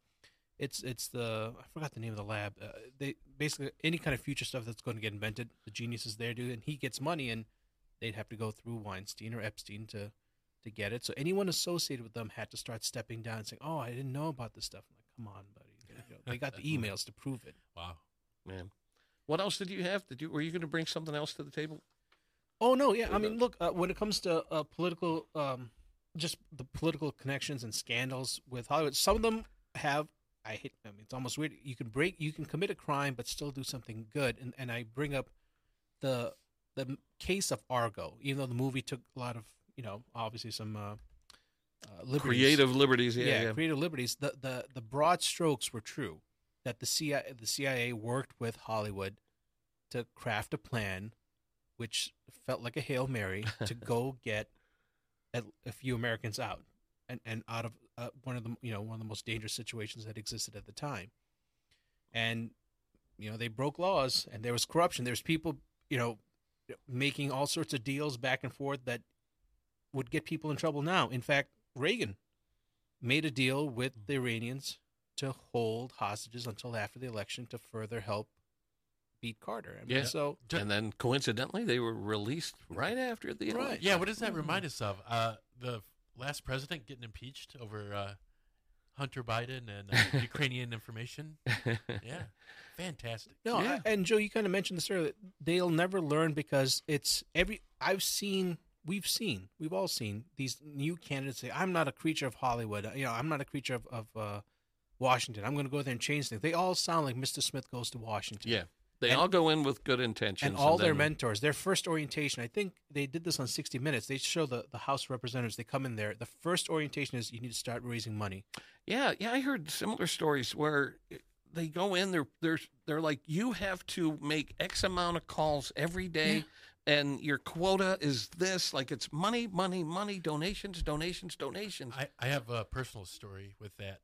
Speaker 2: it's it's the I forgot the name of the lab. Uh, they basically any kind of future stuff that's going to get invented, the genius is there, dude, and he gets money, and they'd have to go through Weinstein or Epstein to to get it. So anyone associated with them had to start stepping down and saying, "Oh, I didn't know about this stuff." I'm like, come on, buddy. You know, they got the [LAUGHS] emails to prove it.
Speaker 3: Wow.
Speaker 1: Man, what else did you have? Did you were you going to bring something else to the table?
Speaker 2: Oh no, yeah. I mean, look, uh, when it comes to uh, political, um, just the political connections and scandals with Hollywood, some of them have. I hate. I mean, it's almost weird. You can break, you can commit a crime, but still do something good. And and I bring up the the case of Argo, even though the movie took a lot of, you know, obviously some uh, uh, liberties.
Speaker 1: Creative liberties, yeah, yeah.
Speaker 2: creative liberties. The the the broad strokes were true that the CIA the CIA worked with Hollywood to craft a plan, which felt like a hail mary to [LAUGHS] go get a, a few Americans out and and out of uh, one of the you know one of the most dangerous situations that existed at the time, and you know they broke laws and there was corruption. There's people you know making all sorts of deals back and forth that would get people in trouble now. In fact, Reagan made a deal with the Iranians to hold hostages until after the election to further help beat Carter. I mean,
Speaker 1: Yeah.
Speaker 2: So
Speaker 3: Ju-
Speaker 1: And then coincidentally, they were released right after the election.
Speaker 2: Right.
Speaker 1: election.
Speaker 3: Yeah, what does that remind us of? Uh, the last president getting impeached over uh, Hunter Biden and uh, [LAUGHS] Ukrainian information. [LAUGHS] Yeah, fantastic.
Speaker 2: no,
Speaker 1: Yeah.
Speaker 2: I- and Joe, you kind of mentioned this earlier. They'll never learn because it's every. I've seen, we've seen, we've all seen these new candidates say, "I'm not a creature of Hollywood. You know, I'm not a creature of, of uh, Washington. I'm going to go there and change things." They all sound like Mr. Smith goes to Washington.
Speaker 1: yeah. They
Speaker 2: And-
Speaker 1: all go in with good intentions.
Speaker 2: and all their
Speaker 1: then-
Speaker 2: mentors, their first orientation, I think they did this on 60 Minutes. They show the, the House of Representatives, they come in there. The first orientation is you need to start raising money.
Speaker 1: Yeah, yeah, I heard similar stories where they go in, they're they're they're like, you have to make X amount of calls every day, and your quota is this. Like it's money, money, money, donations, donations, donations.
Speaker 3: I, I have a personal story with that,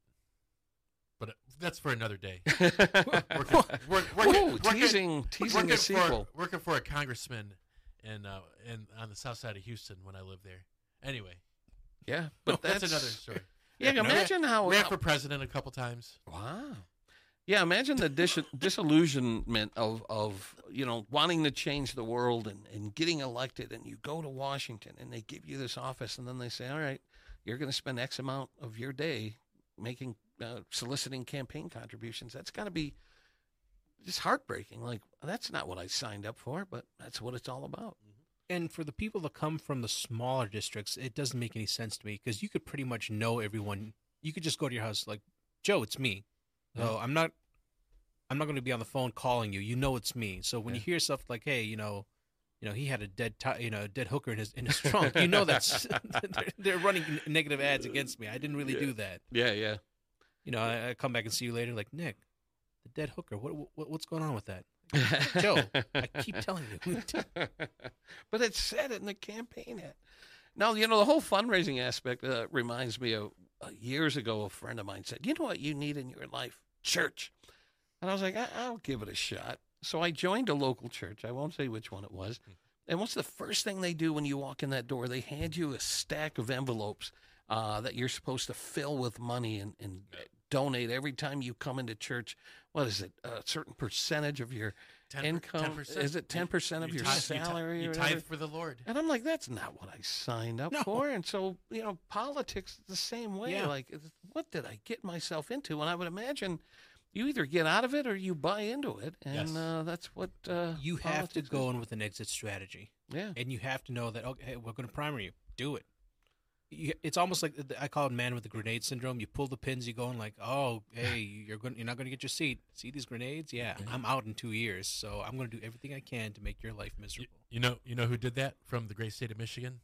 Speaker 3: but uh, that's for another day.
Speaker 1: Ooh,
Speaker 3: Work- work- working-
Speaker 1: teasing,
Speaker 3: working-
Speaker 1: teasing
Speaker 3: working
Speaker 1: the sequel.
Speaker 3: For, working for a congressman in uh, in on the south side of Houston when I lived there. Anyway,
Speaker 1: Yeah, but
Speaker 3: that's,
Speaker 1: that's,
Speaker 3: another story. [LAUGHS]
Speaker 1: Yeah, imagine how,
Speaker 3: Ran
Speaker 1: how-
Speaker 3: for president a couple times.
Speaker 1: Wow. Yeah, imagine the dis- disillusionment of, of you know wanting to change the world and, and getting elected, and you go to Washington and they give you this office, and then they say, "All right, you're going to spend X amount of your day making uh, soliciting campaign contributions." That's got to be just heartbreaking. Like that's not what I signed up for, but that's what it's all about.
Speaker 2: And for the people that come from the smaller districts, it doesn't make any sense to me because you could pretty much know everyone. You could just go to your house like, Joe, it's me. So I'm not, I'm not going to be on the phone calling you. You know it's me. So when you hear stuff like, hey, you know, you know, he had a dead, ti- you know, dead hooker in his in his trunk. You know that's [LAUGHS] [LAUGHS] they're, they're running negative ads against me. I didn't really
Speaker 1: Yeah.
Speaker 2: do that.
Speaker 1: Yeah, yeah.
Speaker 2: You know, I, I come back and see you later, like Nick, the dead hooker. What, what what's going on with that? [LAUGHS] Joe, I keep telling you.
Speaker 1: but it said it in the campaign ad. Now, you know, the whole fundraising aspect uh, reminds me of years ago, a friend of mine said, You know what you need in your life? Church. And I was like, I- I'll give it a shot. So I joined a local church. I won't say which one it was. And what's the first thing they do when you walk in that door? They hand you a stack of envelopes uh, that you're supposed to fill with money and, and donate every time you come into church. What is it? A certain percentage of your
Speaker 3: 10,
Speaker 1: income?
Speaker 3: 10%.
Speaker 1: Is it 10% of
Speaker 3: You
Speaker 1: your
Speaker 3: tithe- you ti-
Speaker 1: salary
Speaker 3: You tithe for the Lord.
Speaker 1: And I'm like, that's not what I signed up
Speaker 2: No.
Speaker 1: for. And so, you know, politics the same way.
Speaker 2: Yeah.
Speaker 1: Like, what did I get myself into? And I would imagine you either get out of it or you buy into it. And
Speaker 3: Yes.
Speaker 1: uh, that's what uh,
Speaker 2: You have to go
Speaker 1: is.
Speaker 2: in with an exit strategy.
Speaker 1: Yeah.
Speaker 2: and you have to know that okay, we're going to primer you. Do it. You, it's almost like I call it "man with the grenade syndrome." You pull the pins, you go and like, "Oh, hey, you're going, you're not going to get your seat. See these grenades? Yeah, I'm out in two years, so I'm going to do everything I can to make your life miserable."
Speaker 3: you know, you know who did that from the great state of Michigan,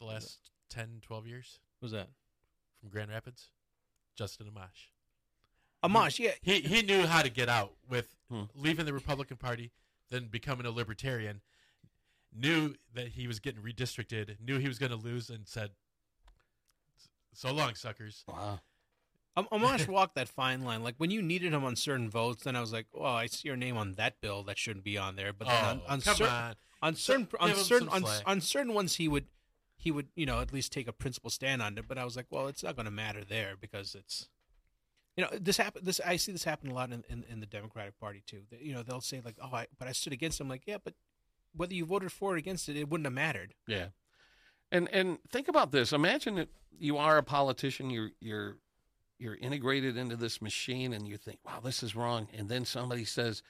Speaker 3: the last 10, 12 years
Speaker 2: What's that?
Speaker 3: from Grand Rapids, Justin Amash.
Speaker 2: Amash, yeah,
Speaker 3: He he knew how to get out with
Speaker 1: Hmm.
Speaker 3: leaving the Republican Party, then becoming a libertarian. Knew that he was getting redistricted. Knew he was going to lose, and said, "So long, suckers."
Speaker 1: Wow.
Speaker 2: Am- Amash walked that fine line. Like when you needed him on certain votes, then I was like, "Well, I see your name on that bill that shouldn't be on there." But then
Speaker 3: oh,
Speaker 2: on, on
Speaker 3: come
Speaker 2: certain
Speaker 3: on!
Speaker 2: on certain on
Speaker 3: give
Speaker 2: certain on,
Speaker 3: slack.
Speaker 2: on certain ones he would he would, you know, at least take a principal stand on it. But I was like, well, it's not going to matter there because it's, you know, this happen. This I see this happen a lot in, in, in the Democratic Party too. That, you know, they'll say like, oh, I, but I stood against him. Like, yeah, but whether you voted for or against it, it wouldn't have mattered.
Speaker 1: Yeah. And and think about this. Imagine that you are a politician, you're you're you're integrated into this machine and you think, "Wow, this is wrong." And then somebody says,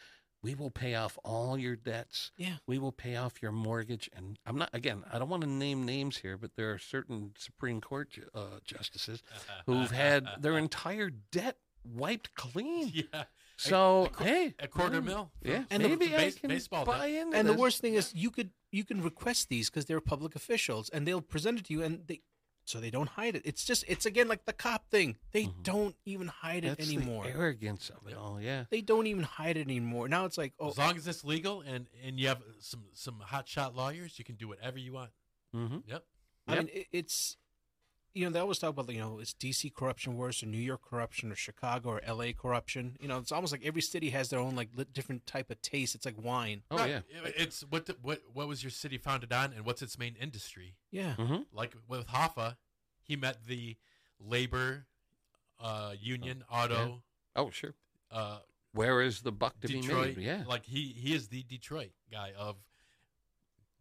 Speaker 1: "We will pay off all your debts.
Speaker 2: Yeah.
Speaker 1: We will pay off your mortgage." And I'm not again, I don't want to name names here, but there are certain Supreme Court uh, justices [LAUGHS] who've had their entire debt wiped clean.
Speaker 3: yeah.
Speaker 1: So,
Speaker 3: a qu-
Speaker 1: hey,
Speaker 3: a quarter
Speaker 1: mm,
Speaker 3: mil. for-
Speaker 1: Yeah,
Speaker 3: for
Speaker 2: And the
Speaker 1: maybe I can
Speaker 3: baseball
Speaker 1: buy
Speaker 3: debt.
Speaker 1: into
Speaker 2: And the worst thing is, you could you can request these because they're public officials, and they'll present it to you, and they so they don't hide it. It's just it's again like the cop thing. They
Speaker 1: Mhm.
Speaker 2: don't even hide it
Speaker 1: That's
Speaker 2: anymore.
Speaker 1: the arrogance of it all. Yeah.
Speaker 2: They don't even hide it anymore. Now it's like, oh,
Speaker 3: As long as it's legal and and you have some some hotshot lawyers, you can do whatever you want.
Speaker 1: Mm-hmm.
Speaker 3: Yep.
Speaker 2: I
Speaker 1: Yep.
Speaker 2: mean, it, it's you know they always talk about you know is DC corruption worse or New York corruption or Chicago or L.A. corruption? You know, it's almost like every city has their own like different type of taste. It's like wine.
Speaker 1: Oh
Speaker 3: Right.
Speaker 1: yeah.
Speaker 3: It's what the, what what was your city founded on, and what's its main industry?
Speaker 2: Yeah,
Speaker 1: Mm-hmm.
Speaker 3: Like with Hoffa, he met the labor uh, union auto
Speaker 1: Oh sure.
Speaker 3: uh,
Speaker 1: Where is the buck to
Speaker 3: Detroit.
Speaker 1: be made? Yeah.
Speaker 3: Like he he is the Detroit guy of.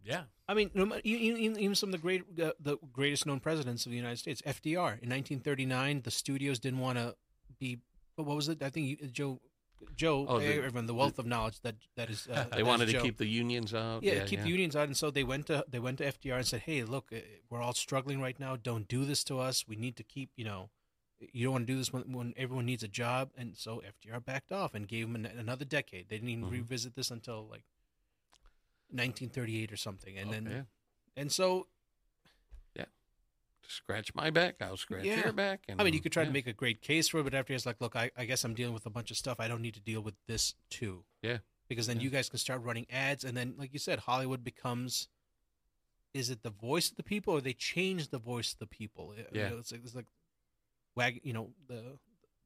Speaker 3: Yeah.
Speaker 2: I mean, even some of the great uh, the greatest known presidents of the United States, FDR in 1939, the studios didn't want to be. What was it? I think you, Joe. Joe,
Speaker 1: Oh, the-
Speaker 2: everyone, the wealth of knowledge that that is. Uh,
Speaker 1: they wanted
Speaker 2: is
Speaker 1: to
Speaker 2: Joe.
Speaker 1: keep the unions out.
Speaker 2: yeah, keep the unions out, and so they went to they went to FDR and said, "Hey, look, uh, we're all struggling right now. Don't do this to us. We need to keep, you know, you don't want to do this when, when everyone needs a job." And so FDR backed off and gave him an, another decade. They didn't even
Speaker 1: Mhm.
Speaker 2: revisit this until like 1938 or something, and then and so Yeah.
Speaker 1: Scratch my back, I'll scratch
Speaker 2: Yeah.
Speaker 1: your back. And,
Speaker 2: I mean, you could try to make a great case for it, but after it's like, look, I, I guess I'm dealing with a bunch of stuff. I don't need to deal with this too.
Speaker 1: Yeah.
Speaker 2: Because then
Speaker 1: Yeah.
Speaker 2: you guys can start running ads, and then, like you said, Hollywood becomes. Is it the voice of the people, or they change the voice of the people? I- I
Speaker 1: Yeah.
Speaker 2: it's like it's like, wag, you know, the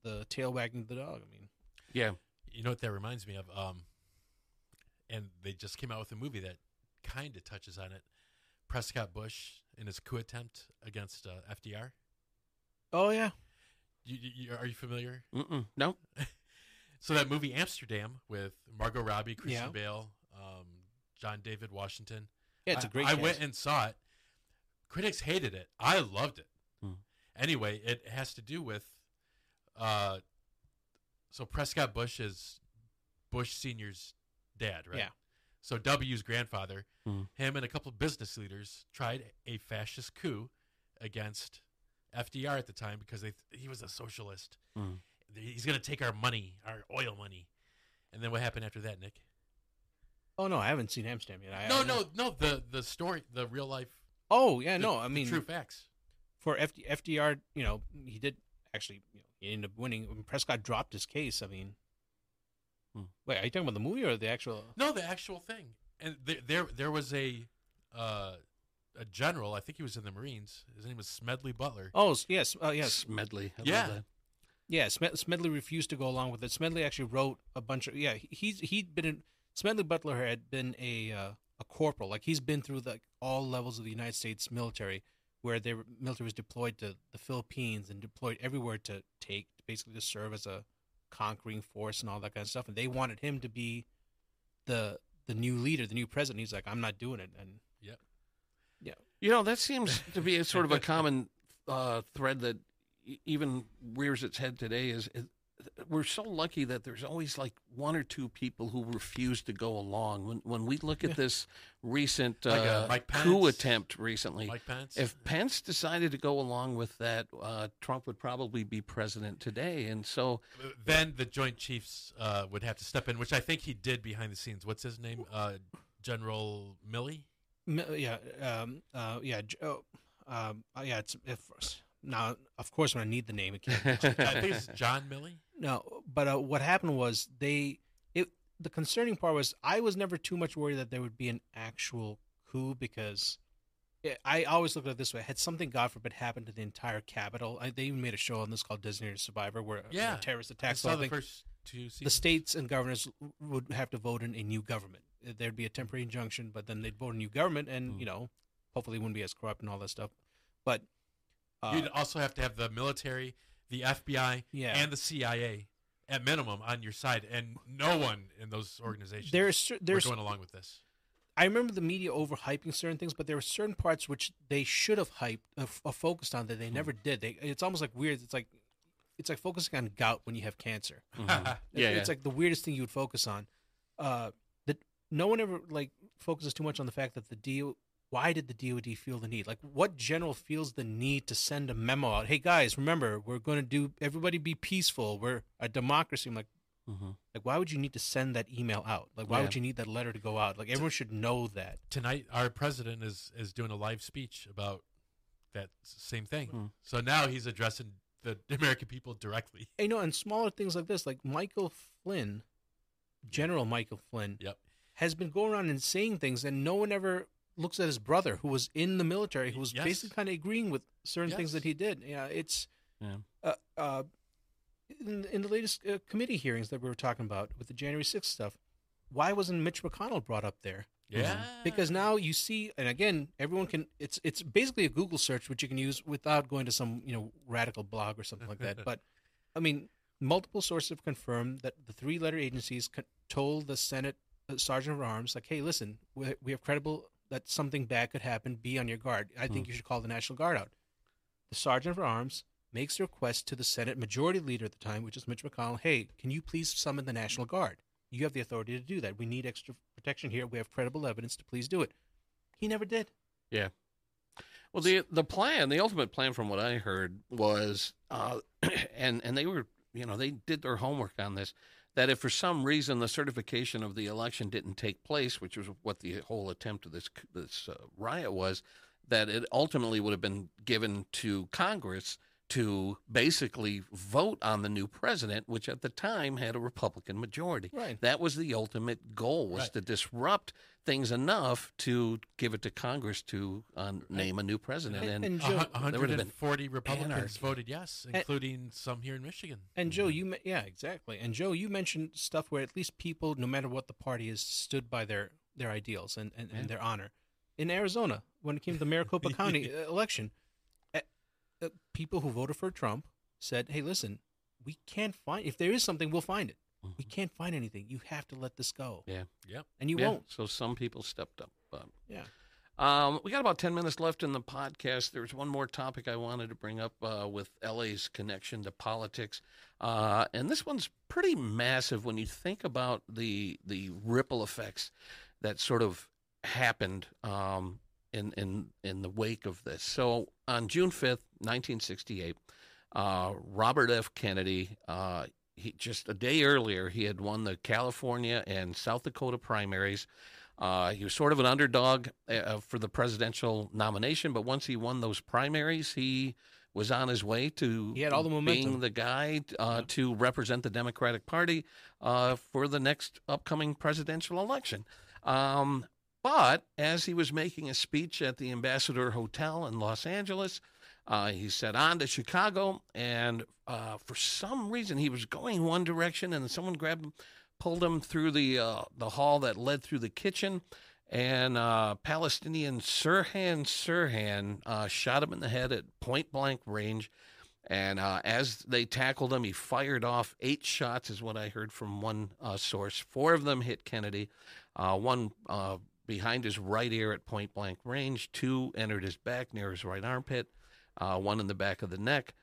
Speaker 2: the tail wagging the dog. I mean,
Speaker 1: Yeah.
Speaker 3: You know what that reminds me of? Um, and they just came out with a movie that kind of touches on it. Prescott Bush in his coup attempt against uh, FDR.
Speaker 2: oh yeah,
Speaker 3: You, you, you- are you familiar?
Speaker 1: Mm-mm. No. [LAUGHS]
Speaker 3: So that movie Amsterdam with Margot Robbie, Christian
Speaker 2: Yeah.
Speaker 3: Bale, um, John David Washington.
Speaker 2: yeah, it's a
Speaker 3: I-
Speaker 2: great.
Speaker 3: I,
Speaker 2: cast.
Speaker 3: went and saw it. Critics hated it. I loved it.
Speaker 1: Hmm.
Speaker 3: Anyway, it has to do with. Uh, so Prescott Bush is Bush Senior's dad, right?
Speaker 2: Yeah.
Speaker 3: So W's grandfather,
Speaker 1: Hmm.
Speaker 3: him and a couple of business leaders tried a fascist coup against FDR at the time because they he was a socialist.
Speaker 1: Hmm.
Speaker 3: He's going to take our money, our oil money. And then what happened after that, Nick?
Speaker 2: Oh no, I haven't seen Amsterdam yet. I,
Speaker 3: no,
Speaker 2: I
Speaker 3: no, no. The the story, the real life.
Speaker 2: Oh yeah,
Speaker 3: the-
Speaker 2: no. I mean,
Speaker 3: true facts.
Speaker 2: for FD, FDR, you know, he did actually. You know, he ended up winning. When Prescott dropped his case. I mean. Wait, are you talking about the movie or the actual?
Speaker 3: No, the actual thing. And there, there, there was a, uh, a general. I think he was in the Marines. His name was Smedley Butler.
Speaker 2: Oh s- yes, uh, yes,
Speaker 1: Smedley. I love
Speaker 3: Yeah.
Speaker 1: that.
Speaker 2: yeah. Smed- Smedley refused to go along with it. Smedley actually wrote a bunch of. Yeah, he- he's he'd been in, Smedley Butler had been a uh, a corporal. Like he's been through the all levels of the United States military, where their military was deployed to the Philippines and deployed everywhere to take basically to serve as a conquering force and all that kind of stuff. And they wanted him to be the the new leader, the new president. He's like, I'm not doing it. And yeah, yeah.
Speaker 1: You know, that seems [LAUGHS] to be a sort of a common uh, thread that e- even rears its head today. Is is we're so lucky that there's always like one or two people who refuse to go along. When when we look at
Speaker 2: Yeah.
Speaker 1: this recent
Speaker 3: Like, uh,
Speaker 1: uh, coup attempt recently,
Speaker 3: Mike Pence.
Speaker 1: if Pence decided to go along with that, uh, Trump would probably be president today. And so,
Speaker 3: then the Joint Chiefs uh, would have to step in, which I think he did behind the scenes. What's his name? Uh, General Milley.
Speaker 2: Yeah, um, uh, yeah, oh, um, uh, yeah. It's if now, of course, when I need the name, it can't. [LAUGHS]
Speaker 3: I think it's John Milley.
Speaker 2: No, but uh, what happened was they it the concerning part was I was never too much worried that there would be an actual coup because it, I always looked at it this way: had something, God forbid, happened to the entire capital, I, they even made a show on this called Designated Survivor, where you know,
Speaker 3: Yeah.
Speaker 2: terrorist
Speaker 3: I
Speaker 2: attacks.
Speaker 3: saw
Speaker 2: I
Speaker 3: the
Speaker 2: think
Speaker 3: first two seasons.
Speaker 2: the states and governors would have to vote in a new government. There'd be a temporary injunction, but then they'd vote a new government, and
Speaker 1: Mm.
Speaker 2: you know, hopefully, it wouldn't be as corrupt and all that stuff. But uh,
Speaker 3: You'd also have to have the military, the FBI,
Speaker 2: Yeah.
Speaker 3: and the CIA at minimum on your side, and no one in those organizations
Speaker 2: there's cer-
Speaker 3: were
Speaker 2: there's
Speaker 3: going along with this.
Speaker 2: I remember the media overhyping certain things, but there were certain parts which they should have hyped, uh, f- uh, focused on that they never did. They, it's almost like weird. It's like, it's like focusing on gout when you have cancer. [LAUGHS]
Speaker 1: Mhm.
Speaker 2: It-
Speaker 1: Yeah,
Speaker 2: it's like the weirdest thing you would focus on. Uh, that no one ever like focuses too much on the fact that the DO. Why did the DoD feel the need? Like, what general feels the need to send a memo out? Hey guys, remember we're going to do. Everybody be peaceful. We're a democracy. I'm like,
Speaker 1: Mhm.
Speaker 2: like why would you need to send that email out? Like, why
Speaker 1: Yeah.
Speaker 2: would you need that letter to go out? Like, everyone should know that.
Speaker 3: Tonight, our president is is doing a live speech about that same thing.
Speaker 1: Hmm.
Speaker 3: So now he's addressing the [LAUGHS] American people directly.
Speaker 2: you know, and smaller things like this, like Michael Flynn, General Michael Flynn,
Speaker 3: Yep.
Speaker 2: has been going around and saying things, and no one ever looks at his brother, who was in the military, who was
Speaker 3: Yes.
Speaker 2: basically kind of agreeing with certain things that he did. Yeah, it's
Speaker 1: Yeah.
Speaker 2: uh, uh, in, in the latest uh, committee hearings that we were talking about with the January 6th stuff. Why wasn't Mitch McConnell brought up there?
Speaker 3: Yeah.
Speaker 2: Because now you see, and again, everyone can. It's it's basically a Google search which you can use without going to some you know radical blog or something like that. [LAUGHS] But I mean, multiple sources have confirmed that the three letter agencies co- told the Senate uh, Sergeant of Arms, like, hey, listen, we, we have credible that something bad could happen. Be on your guard. I think you should call the National Guard out. The Sergeant of Arms makes a request to the Senate Majority Leader at the time, which is Mitch McConnell. Hey, can you please summon the National Guard? You have the authority to do that. We need extra protection here. We have credible evidence to please do it. He never did.
Speaker 1: Yeah. Well, the the plan, the ultimate plan, from what I heard, was, uh, [CLEARS THROAT] and and they were, you know, they did their homework on this. That if for some reason the certification of the election didn't take place, which was what the whole attempt of this this uh, riot was, that it ultimately would have been given to Congress to basically vote on the new president, which at the time had a Republican majority.
Speaker 2: Right.
Speaker 1: That was the ultimate goal was
Speaker 3: Right.
Speaker 1: to disrupt things enough to give it to Congress to uh, name a new president.
Speaker 2: And-
Speaker 1: And,
Speaker 2: and Joe-
Speaker 1: there would have been
Speaker 3: 140 Republicans
Speaker 1: anarchy.
Speaker 3: voted yes, including some here in Michigan.
Speaker 2: And Joe, you yeah, exactly. And Joe, you mentioned stuff where at least people, no matter what the party is, stood by their their ideals and, and,
Speaker 1: Yeah.
Speaker 2: and their honor. In Arizona, when it came to the Maricopa [LAUGHS] County uh, election, uh, people who voted for Trump said, "Hey, listen, we can't find. If there is something, we'll find it. We can't find anything. You have to let this go,
Speaker 1: yeah,
Speaker 3: yeah,
Speaker 2: and you
Speaker 1: yeah.
Speaker 2: won't.
Speaker 1: So some people stepped up. But
Speaker 2: Yeah.
Speaker 1: Um, we got about 10 minutes left in the podcast. There's one more topic I wanted to bring up uh, with LA's connection to politics. Uh, and this one's pretty massive when you think about the the ripple effects that sort of happened um, in, in, in the wake of this. So on June 5th, 1968, uh, Robert F. Kennedy, uh, he, just a day earlier, he had won the California and South Dakota primaries. Uh, he was sort of an underdog uh, for the presidential nomination, but once he won those primaries, he was on his way to
Speaker 2: He had all the
Speaker 1: being the guy uh, to represent the Democratic Party uh, for the next upcoming presidential election. Um, but as he was making a speech at the Ambassador Hotel in Los Angeles, uh, he said on to Chicago, and uh, for some reason he was going one direction, and someone grabbed him, pulled him through the uh, the hall that led through the kitchen, and uh, Palestinian Sirhan Sirhan uh, shot him in the head at point blank range. And uh, as they tackled him, he fired off eight shots, is what I heard from one source. Four of them hit Kennedy, one behind his right ear at point blank range, two entered his back near his right armpit, uh, one in the back of the neck.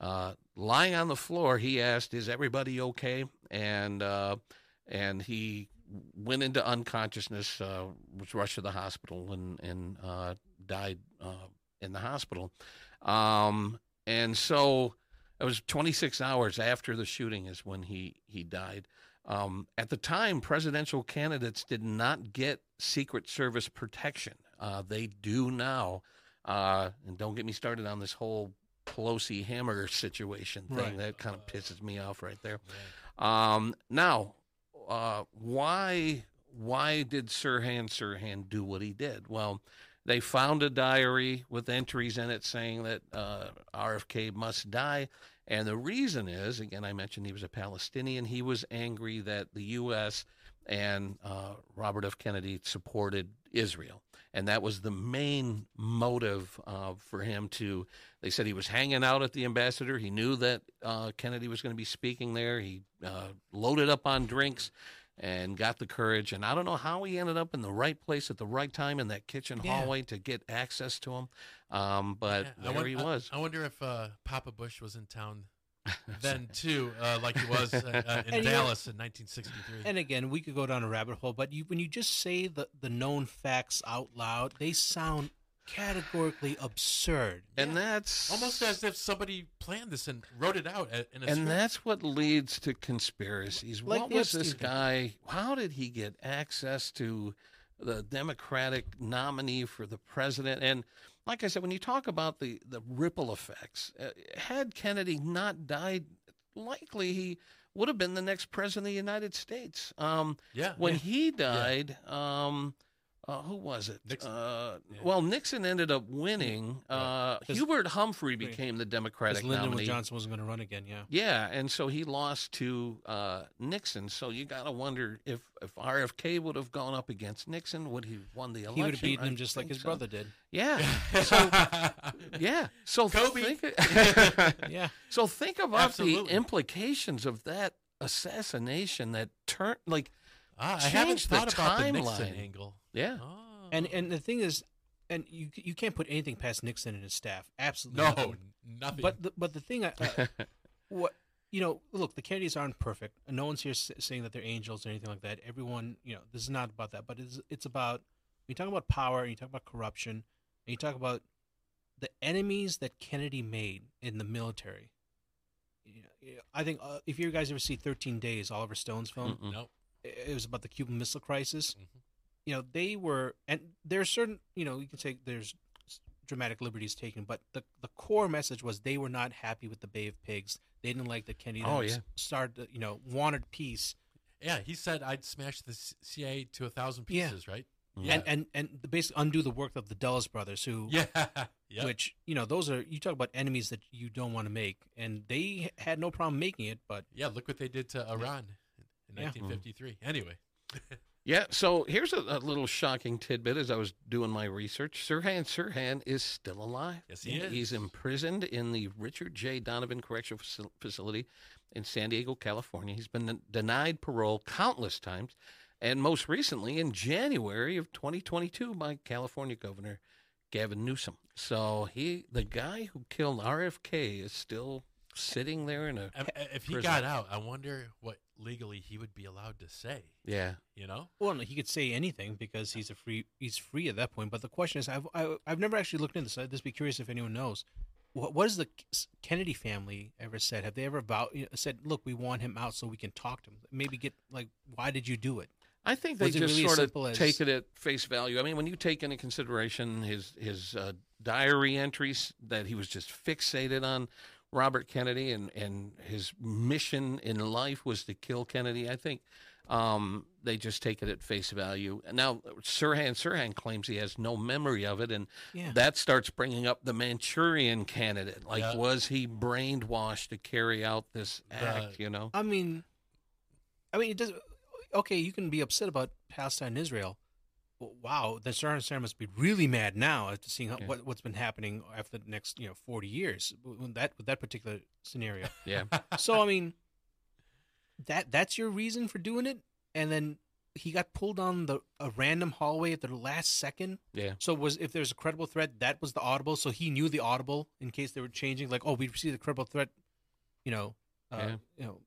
Speaker 1: Uh, lying on the floor, he asked, "Is everybody okay?" And uh, and he went into unconsciousness, uh, was rushed to the hospital, and and uh, died uh, in the hospital. Um, and so it was 26 hours after the shooting is when he he died. Um, at the time, presidential candidates did not get Secret Service protection. Uh, they do now. Uh, and don't get me started on this whole Pelosi hammer situation thing.
Speaker 2: Right.
Speaker 1: That kind of pisses me off right there. Um, now, uh, why why did Sirhan Sirhan do what he did? Well, they found a diary with entries in it saying that uh, RFK must die. And the reason is, again, I mentioned he was a Palestinian. He was angry that the U.S. and uh, Robert F. Kennedy supported Israel. and that was the main motive uh, for him to. They said he was hanging out at the ambassador. He knew that uh, Kennedy was going to be speaking there. He uh, loaded up on drinks and got the courage. And I don't know how he ended up in the right place at the right time in that kitchen
Speaker 2: Yeah.
Speaker 1: hallway to get access to him. Um, but
Speaker 3: Yeah,
Speaker 1: there
Speaker 3: won-
Speaker 1: he was.
Speaker 3: I, wonder if uh, Papa Bush was in town [LAUGHS] then too, uh, like he was uh, uh, in [LAUGHS]
Speaker 2: And you know-
Speaker 3: Dallas in 1963.
Speaker 2: And again, we could go down a rabbit hole, but you, when you just say the, the known facts out loud, they sound categorically absurd.
Speaker 1: and that's
Speaker 3: Almost as if somebody planned this and wrote it out a- in a
Speaker 1: and
Speaker 3: script.
Speaker 1: that's what leads to conspiracies.
Speaker 2: Like
Speaker 1: what
Speaker 2: the
Speaker 1: was this
Speaker 2: Epstein thing.
Speaker 1: guy? How did he get access to the Democratic nominee for the president? And like I said, when you talk about the the ripple effects, uh, had Kennedy not died, likely he would have been the next president of the United States. Um,
Speaker 3: yeah.
Speaker 1: when
Speaker 3: yeah.
Speaker 1: he died, um, uh, who was it?
Speaker 3: Nixon.
Speaker 1: Uh,
Speaker 3: Yeah.
Speaker 1: Well, Nixon ended up winning. Uh, Hubert Humphrey became the
Speaker 2: Because
Speaker 1: Democratic
Speaker 2: Lyndon
Speaker 1: nominee.
Speaker 2: Johnson wasn't going to run again, yeah.
Speaker 1: Yeah, and so he lost to uh, Nixon. So you got to wonder if if RFK would have gone up against Nixon, would he have won the election?
Speaker 2: He would have beaten
Speaker 1: I
Speaker 2: him just like his
Speaker 1: so.
Speaker 2: brother did.
Speaker 1: Yeah. [LAUGHS] So yeah. So
Speaker 3: Kobe.
Speaker 1: think [LAUGHS] [LAUGHS]
Speaker 2: Yeah.
Speaker 1: so think about
Speaker 3: Absolutely.
Speaker 1: the implications of that assassination that turned like
Speaker 3: Ah, I haven't thought about the Nixon angle.
Speaker 1: Yeah.
Speaker 3: Oh.
Speaker 2: And and the thing is, and you you can't put anything past Nixon and his staff. Absolutely
Speaker 3: no,
Speaker 2: nothing.
Speaker 3: nothing.
Speaker 2: But the, but the thing, I, uh, [LAUGHS] what you know, look, the Kennedys aren't perfect. No one's here saying that they're angels or anything like that. Everyone, you know, this is not about that. But it's it's about when you talk about power and you talk about corruption and you talk about the enemies that Kennedy made in the military. You know, I think uh, if you guys ever see Thirteen Days, Oliver Stone's film,
Speaker 1: Mm-mm.
Speaker 3: nope.
Speaker 2: it it was about the Cuban Missile Crisis.
Speaker 3: Mhm.
Speaker 2: You know, they were, and there's certain, you know, you can say there's dramatic liberties taken, but the the core message was they were not happy with the Bay of Pigs. They didn't like that Kennedy
Speaker 1: Oh, yeah.
Speaker 2: started, you know, wanted peace,
Speaker 3: Yeah, he said I'd smash the C- CIA to a thousand
Speaker 2: Yeah.
Speaker 3: pieces, right?
Speaker 1: Yeah.
Speaker 2: and and and basically undo the work of the Dulles brothers, who,
Speaker 3: Yeah. [LAUGHS] yeah.
Speaker 2: which you know, those are you talk about enemies that you don't want to make, and they had no problem making it, but
Speaker 3: yeah, look what they did to Iran in
Speaker 2: Yeah.
Speaker 3: 1953. Anyway. [LAUGHS]
Speaker 1: Yeah, so here's a, a little shocking tidbit as I was doing my research. Sirhan Sirhan is still alive.
Speaker 3: Yes, he is.
Speaker 1: He's imprisoned in the Richard J. Donovan Correctional Facility in San Diego, California. He's been denied parole countless times, and most recently in January of 2022 by California Governor Gavin Newsom. So he, the guy who killed RFK, is still sitting there in a
Speaker 3: If, he
Speaker 1: Prison.
Speaker 3: got out, I wonder what legally he would be allowed to say.
Speaker 1: yeah.
Speaker 3: You know?
Speaker 2: Well, no, he could say anything because he's a free he's free at that point. But the question is, I've I, I've never actually looked into this. I'd just be curious if anyone knows. What what has the Kennedy family ever said? Have they ever about you know, said, "Look, we want him out so we can talk to him"? Maybe get like, why did you do it?
Speaker 1: I think they just
Speaker 2: really
Speaker 1: sort of
Speaker 2: as-
Speaker 1: take it at face value. I mean, when you take into consideration his his uh, diary entries that he was just fixated on Robert Kennedy and and his mission in life was to kill Kennedy. I think um, they just take it at face value. Now Sirhan Sirhan claims he has no memory of it, and
Speaker 2: Yeah.
Speaker 1: that starts bringing up the Manchurian candidate. Like,
Speaker 3: Yeah.
Speaker 1: was he brainwashed to carry out this
Speaker 3: The-
Speaker 1: act? You know?
Speaker 2: I mean, I mean, it does. Okay, you can be upset about Palestine and Israel. Wow, the Saddam Hussein must be really mad now after seeing how,
Speaker 1: Yeah.
Speaker 2: what what's been happening after the next you know forty years with that with that particular scenario. [LAUGHS]
Speaker 1: Yeah.
Speaker 2: so I mean, that that's your reason for doing it, and then he got pulled down the a random hallway at the last second.
Speaker 1: Yeah.
Speaker 2: So was if there's a credible threat, that was the audible. So he knew the audible in case they were changing. Like, oh, we received a credible threat, you know, uh,
Speaker 1: Yeah.
Speaker 2: you know,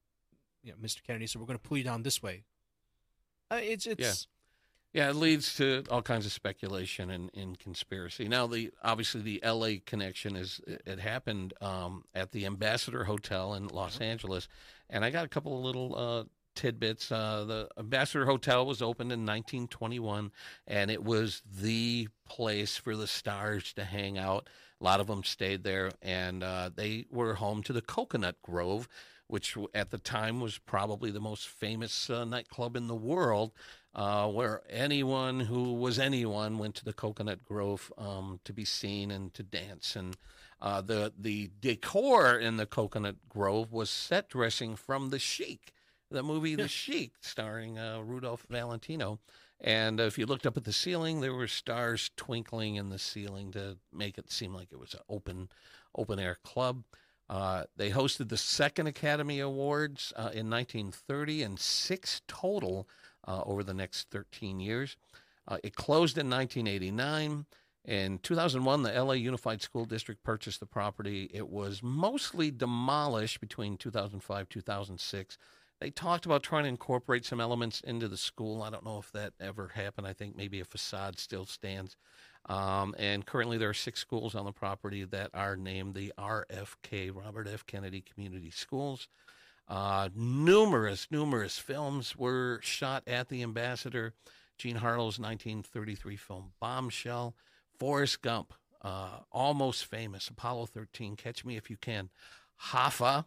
Speaker 2: you know, Mr. Kennedy. So we're going to pull you down this way. Uh, it's it's
Speaker 1: Yeah, it leads to all kinds of speculation and, and conspiracy. Now, the obviously the L.A. connection is it happened um, at the Ambassador Hotel in Los Angeles, and I got a couple of little uh, tidbits. Uh, the Ambassador Hotel was opened in 1921, and it was the place for the stars to hang out. A lot of them stayed there, and uh, they were home to the Coconut Grove, which at the time was probably the most famous uh, nightclub in the world uh, where anyone who was anyone went to the Coconut Grove um, to be seen and to dance. And uh, the the decor in the Coconut Grove was set dressing from The Sheik, the movie The Sheik, starring uh, Rudolph Valentino. And if you looked up at the ceiling, there were stars twinkling in the ceiling to make it seem like it was an open, open air club. Uh, they hosted the second Academy Awards uh, in 1930 and six total uh, over the next 13 years. Uh, it closed in 1989. In 2001, the LA Unified School District purchased the property. It was mostly demolished between 2005 2006. They talked about trying to incorporate some elements into the school. I don't know if that ever happened. I think maybe a facade still stands. Um, and currently, there are six schools on the property that are named the RFK, Robert F. Kennedy Community Schools. Uh, numerous, numerous films were shot at the Ambassador. Jean Harlow's 1933 film Bombshell, Forrest Gump, uh, Almost Famous, Apollo 13, Catch Me If You Can, Hoffa,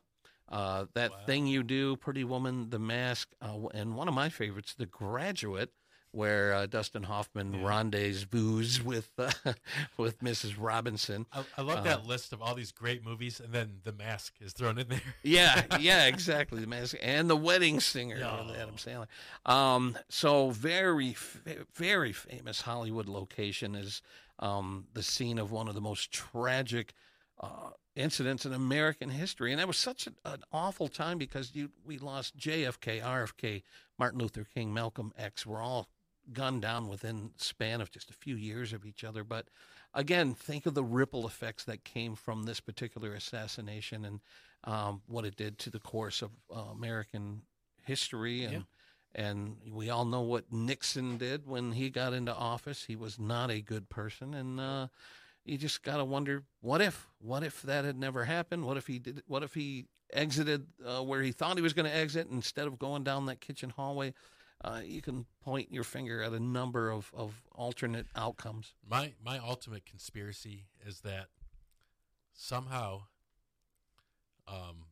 Speaker 1: uh, That
Speaker 3: Wow.
Speaker 1: Thing You Do, Pretty Woman, The Mask, uh, and one of my favorites, The Graduate, where uh, Dustin Hoffman
Speaker 3: Yeah.
Speaker 1: rendezvous with uh, [LAUGHS] with Mrs. Robinson.
Speaker 3: I, I love
Speaker 1: Uh,
Speaker 3: that list of all these great movies, and then The Mask is thrown in there. [LAUGHS]
Speaker 1: Yeah, [LAUGHS] yeah, exactly. The mask and the wedding singer
Speaker 3: Yeah.
Speaker 1: with Adam Sandler. Um, so very, very famous Hollywood location is um, the scene of one of the most tragic uh, incidents in American history, and that was such an, an awful time because you we lost JFK, RFK, Martin Luther King, Malcolm X. Were all gunned down within span of just a few years of each other, but again, think of the ripple effects that came from this particular assassination and um, what it did to the course of uh, American history. And and we all know what Nixon did when he got into office. He was not a good person, and uh, you just got to wonder what if what if that had never happened? What if he did? What if he exited uh, where he thought he was going to exit instead of going down that kitchen hallway? Uh, you can point your finger at a number of, of alternate outcomes.
Speaker 3: My my ultimate conspiracy is that somehow, um,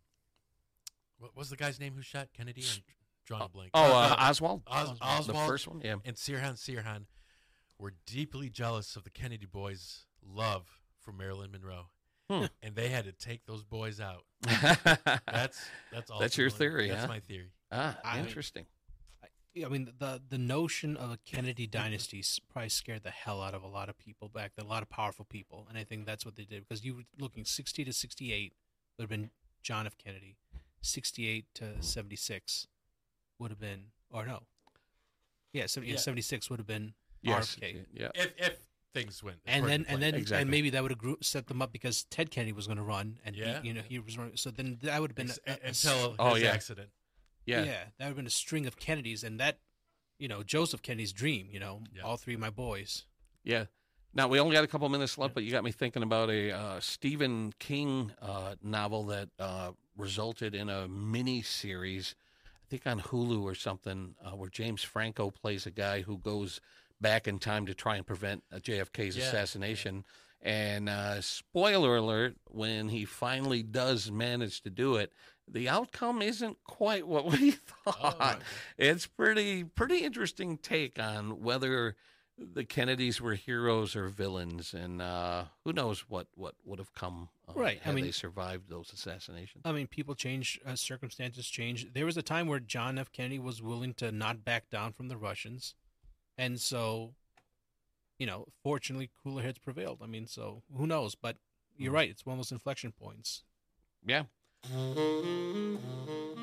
Speaker 3: what was the guy's name who shot Kennedy? I'm drawing a blank.
Speaker 1: Oh, uh, Oswald,
Speaker 3: Os-
Speaker 1: the
Speaker 3: Oswald
Speaker 1: first one, yeah.
Speaker 3: and Sirhan Sirhan were deeply jealous of the Kennedy boys' love for Marilyn Monroe,
Speaker 1: Hmm.
Speaker 3: and they had to take those boys out. [LAUGHS] That's that's all.
Speaker 1: That's your theory,
Speaker 3: That's
Speaker 1: huh?
Speaker 3: my theory.
Speaker 1: ah,
Speaker 2: I
Speaker 1: interesting.
Speaker 2: I mean, the the notion of a Kennedy dynasty probably scared the hell out of a lot of people back then, a lot of powerful people, and I think that's what they did because you were looking sixty to sixty eight would have been John F. Kennedy, sixty eight to seventy six would have been, or no, yeah, 70,
Speaker 3: Yeah.
Speaker 2: 76 would have been
Speaker 1: Yes,
Speaker 2: RFK.
Speaker 1: yeah.
Speaker 3: If if things went
Speaker 2: And then, and then,
Speaker 1: Exactly.
Speaker 2: and maybe that would have grew, set them up because Ted Kennedy was going to run, and he-
Speaker 3: Yeah.
Speaker 2: you know he was running. So then that would have been
Speaker 3: Ex-
Speaker 2: a- a- a
Speaker 3: until
Speaker 1: Oh,
Speaker 3: his
Speaker 1: yeah.
Speaker 3: accident.
Speaker 1: Yeah.
Speaker 2: yeah. that would have been a string of Kennedys, and that, you know, Joseph Kennedy's dream. You know,
Speaker 3: Yeah.
Speaker 2: all three of my boys.
Speaker 1: Yeah. Now we only got a couple minutes left, but you got me thinking about a uh, Stephen King uh, novel that uh, resulted in a mini series, I think on Hulu or something, uh, where James Franco plays a guy who goes back in time to try and prevent uh, JFK's
Speaker 3: Yeah,
Speaker 1: assassination. And uh, spoiler alert: when he finally does manage to do it, the outcome isn't quite what we [LAUGHS] thought.
Speaker 3: Oh.
Speaker 1: It's pretty pretty interesting take on whether the Kennedys were heroes or villains, and uh, who knows what what would have come uh,
Speaker 2: Right, I
Speaker 1: had
Speaker 2: mean-
Speaker 1: they survived those assassinations.
Speaker 2: I mean, people change, uh, circumstances change. There was a time where John F. Kennedy was willing to not back down from the Russians, and so, you know, fortunately, cooler heads prevailed. I mean, so who knows? But you're right; it's one of those inflection points.
Speaker 1: Yeah.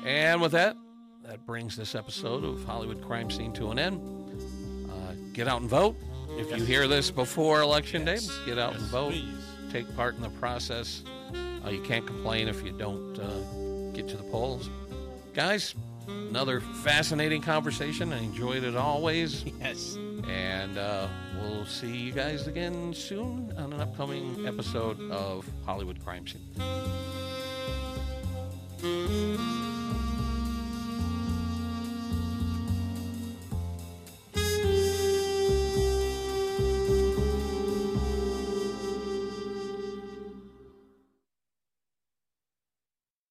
Speaker 1: And with that, that brings this episode of Hollywood Crime Scene to an end. Uh, get out and vote. If you hear this before Election
Speaker 3: Yes.
Speaker 1: Day, get out
Speaker 3: Yes,
Speaker 1: and vote.
Speaker 3: please.
Speaker 1: Take part in the process. Uh, you can't complain if you don't uh, get to the polls. Guys, another fascinating conversation. I enjoyed it always. [LAUGHS]
Speaker 2: Yes.
Speaker 1: And uh, we'll see you guys again soon on an upcoming episode of Hollywood Crime Scene.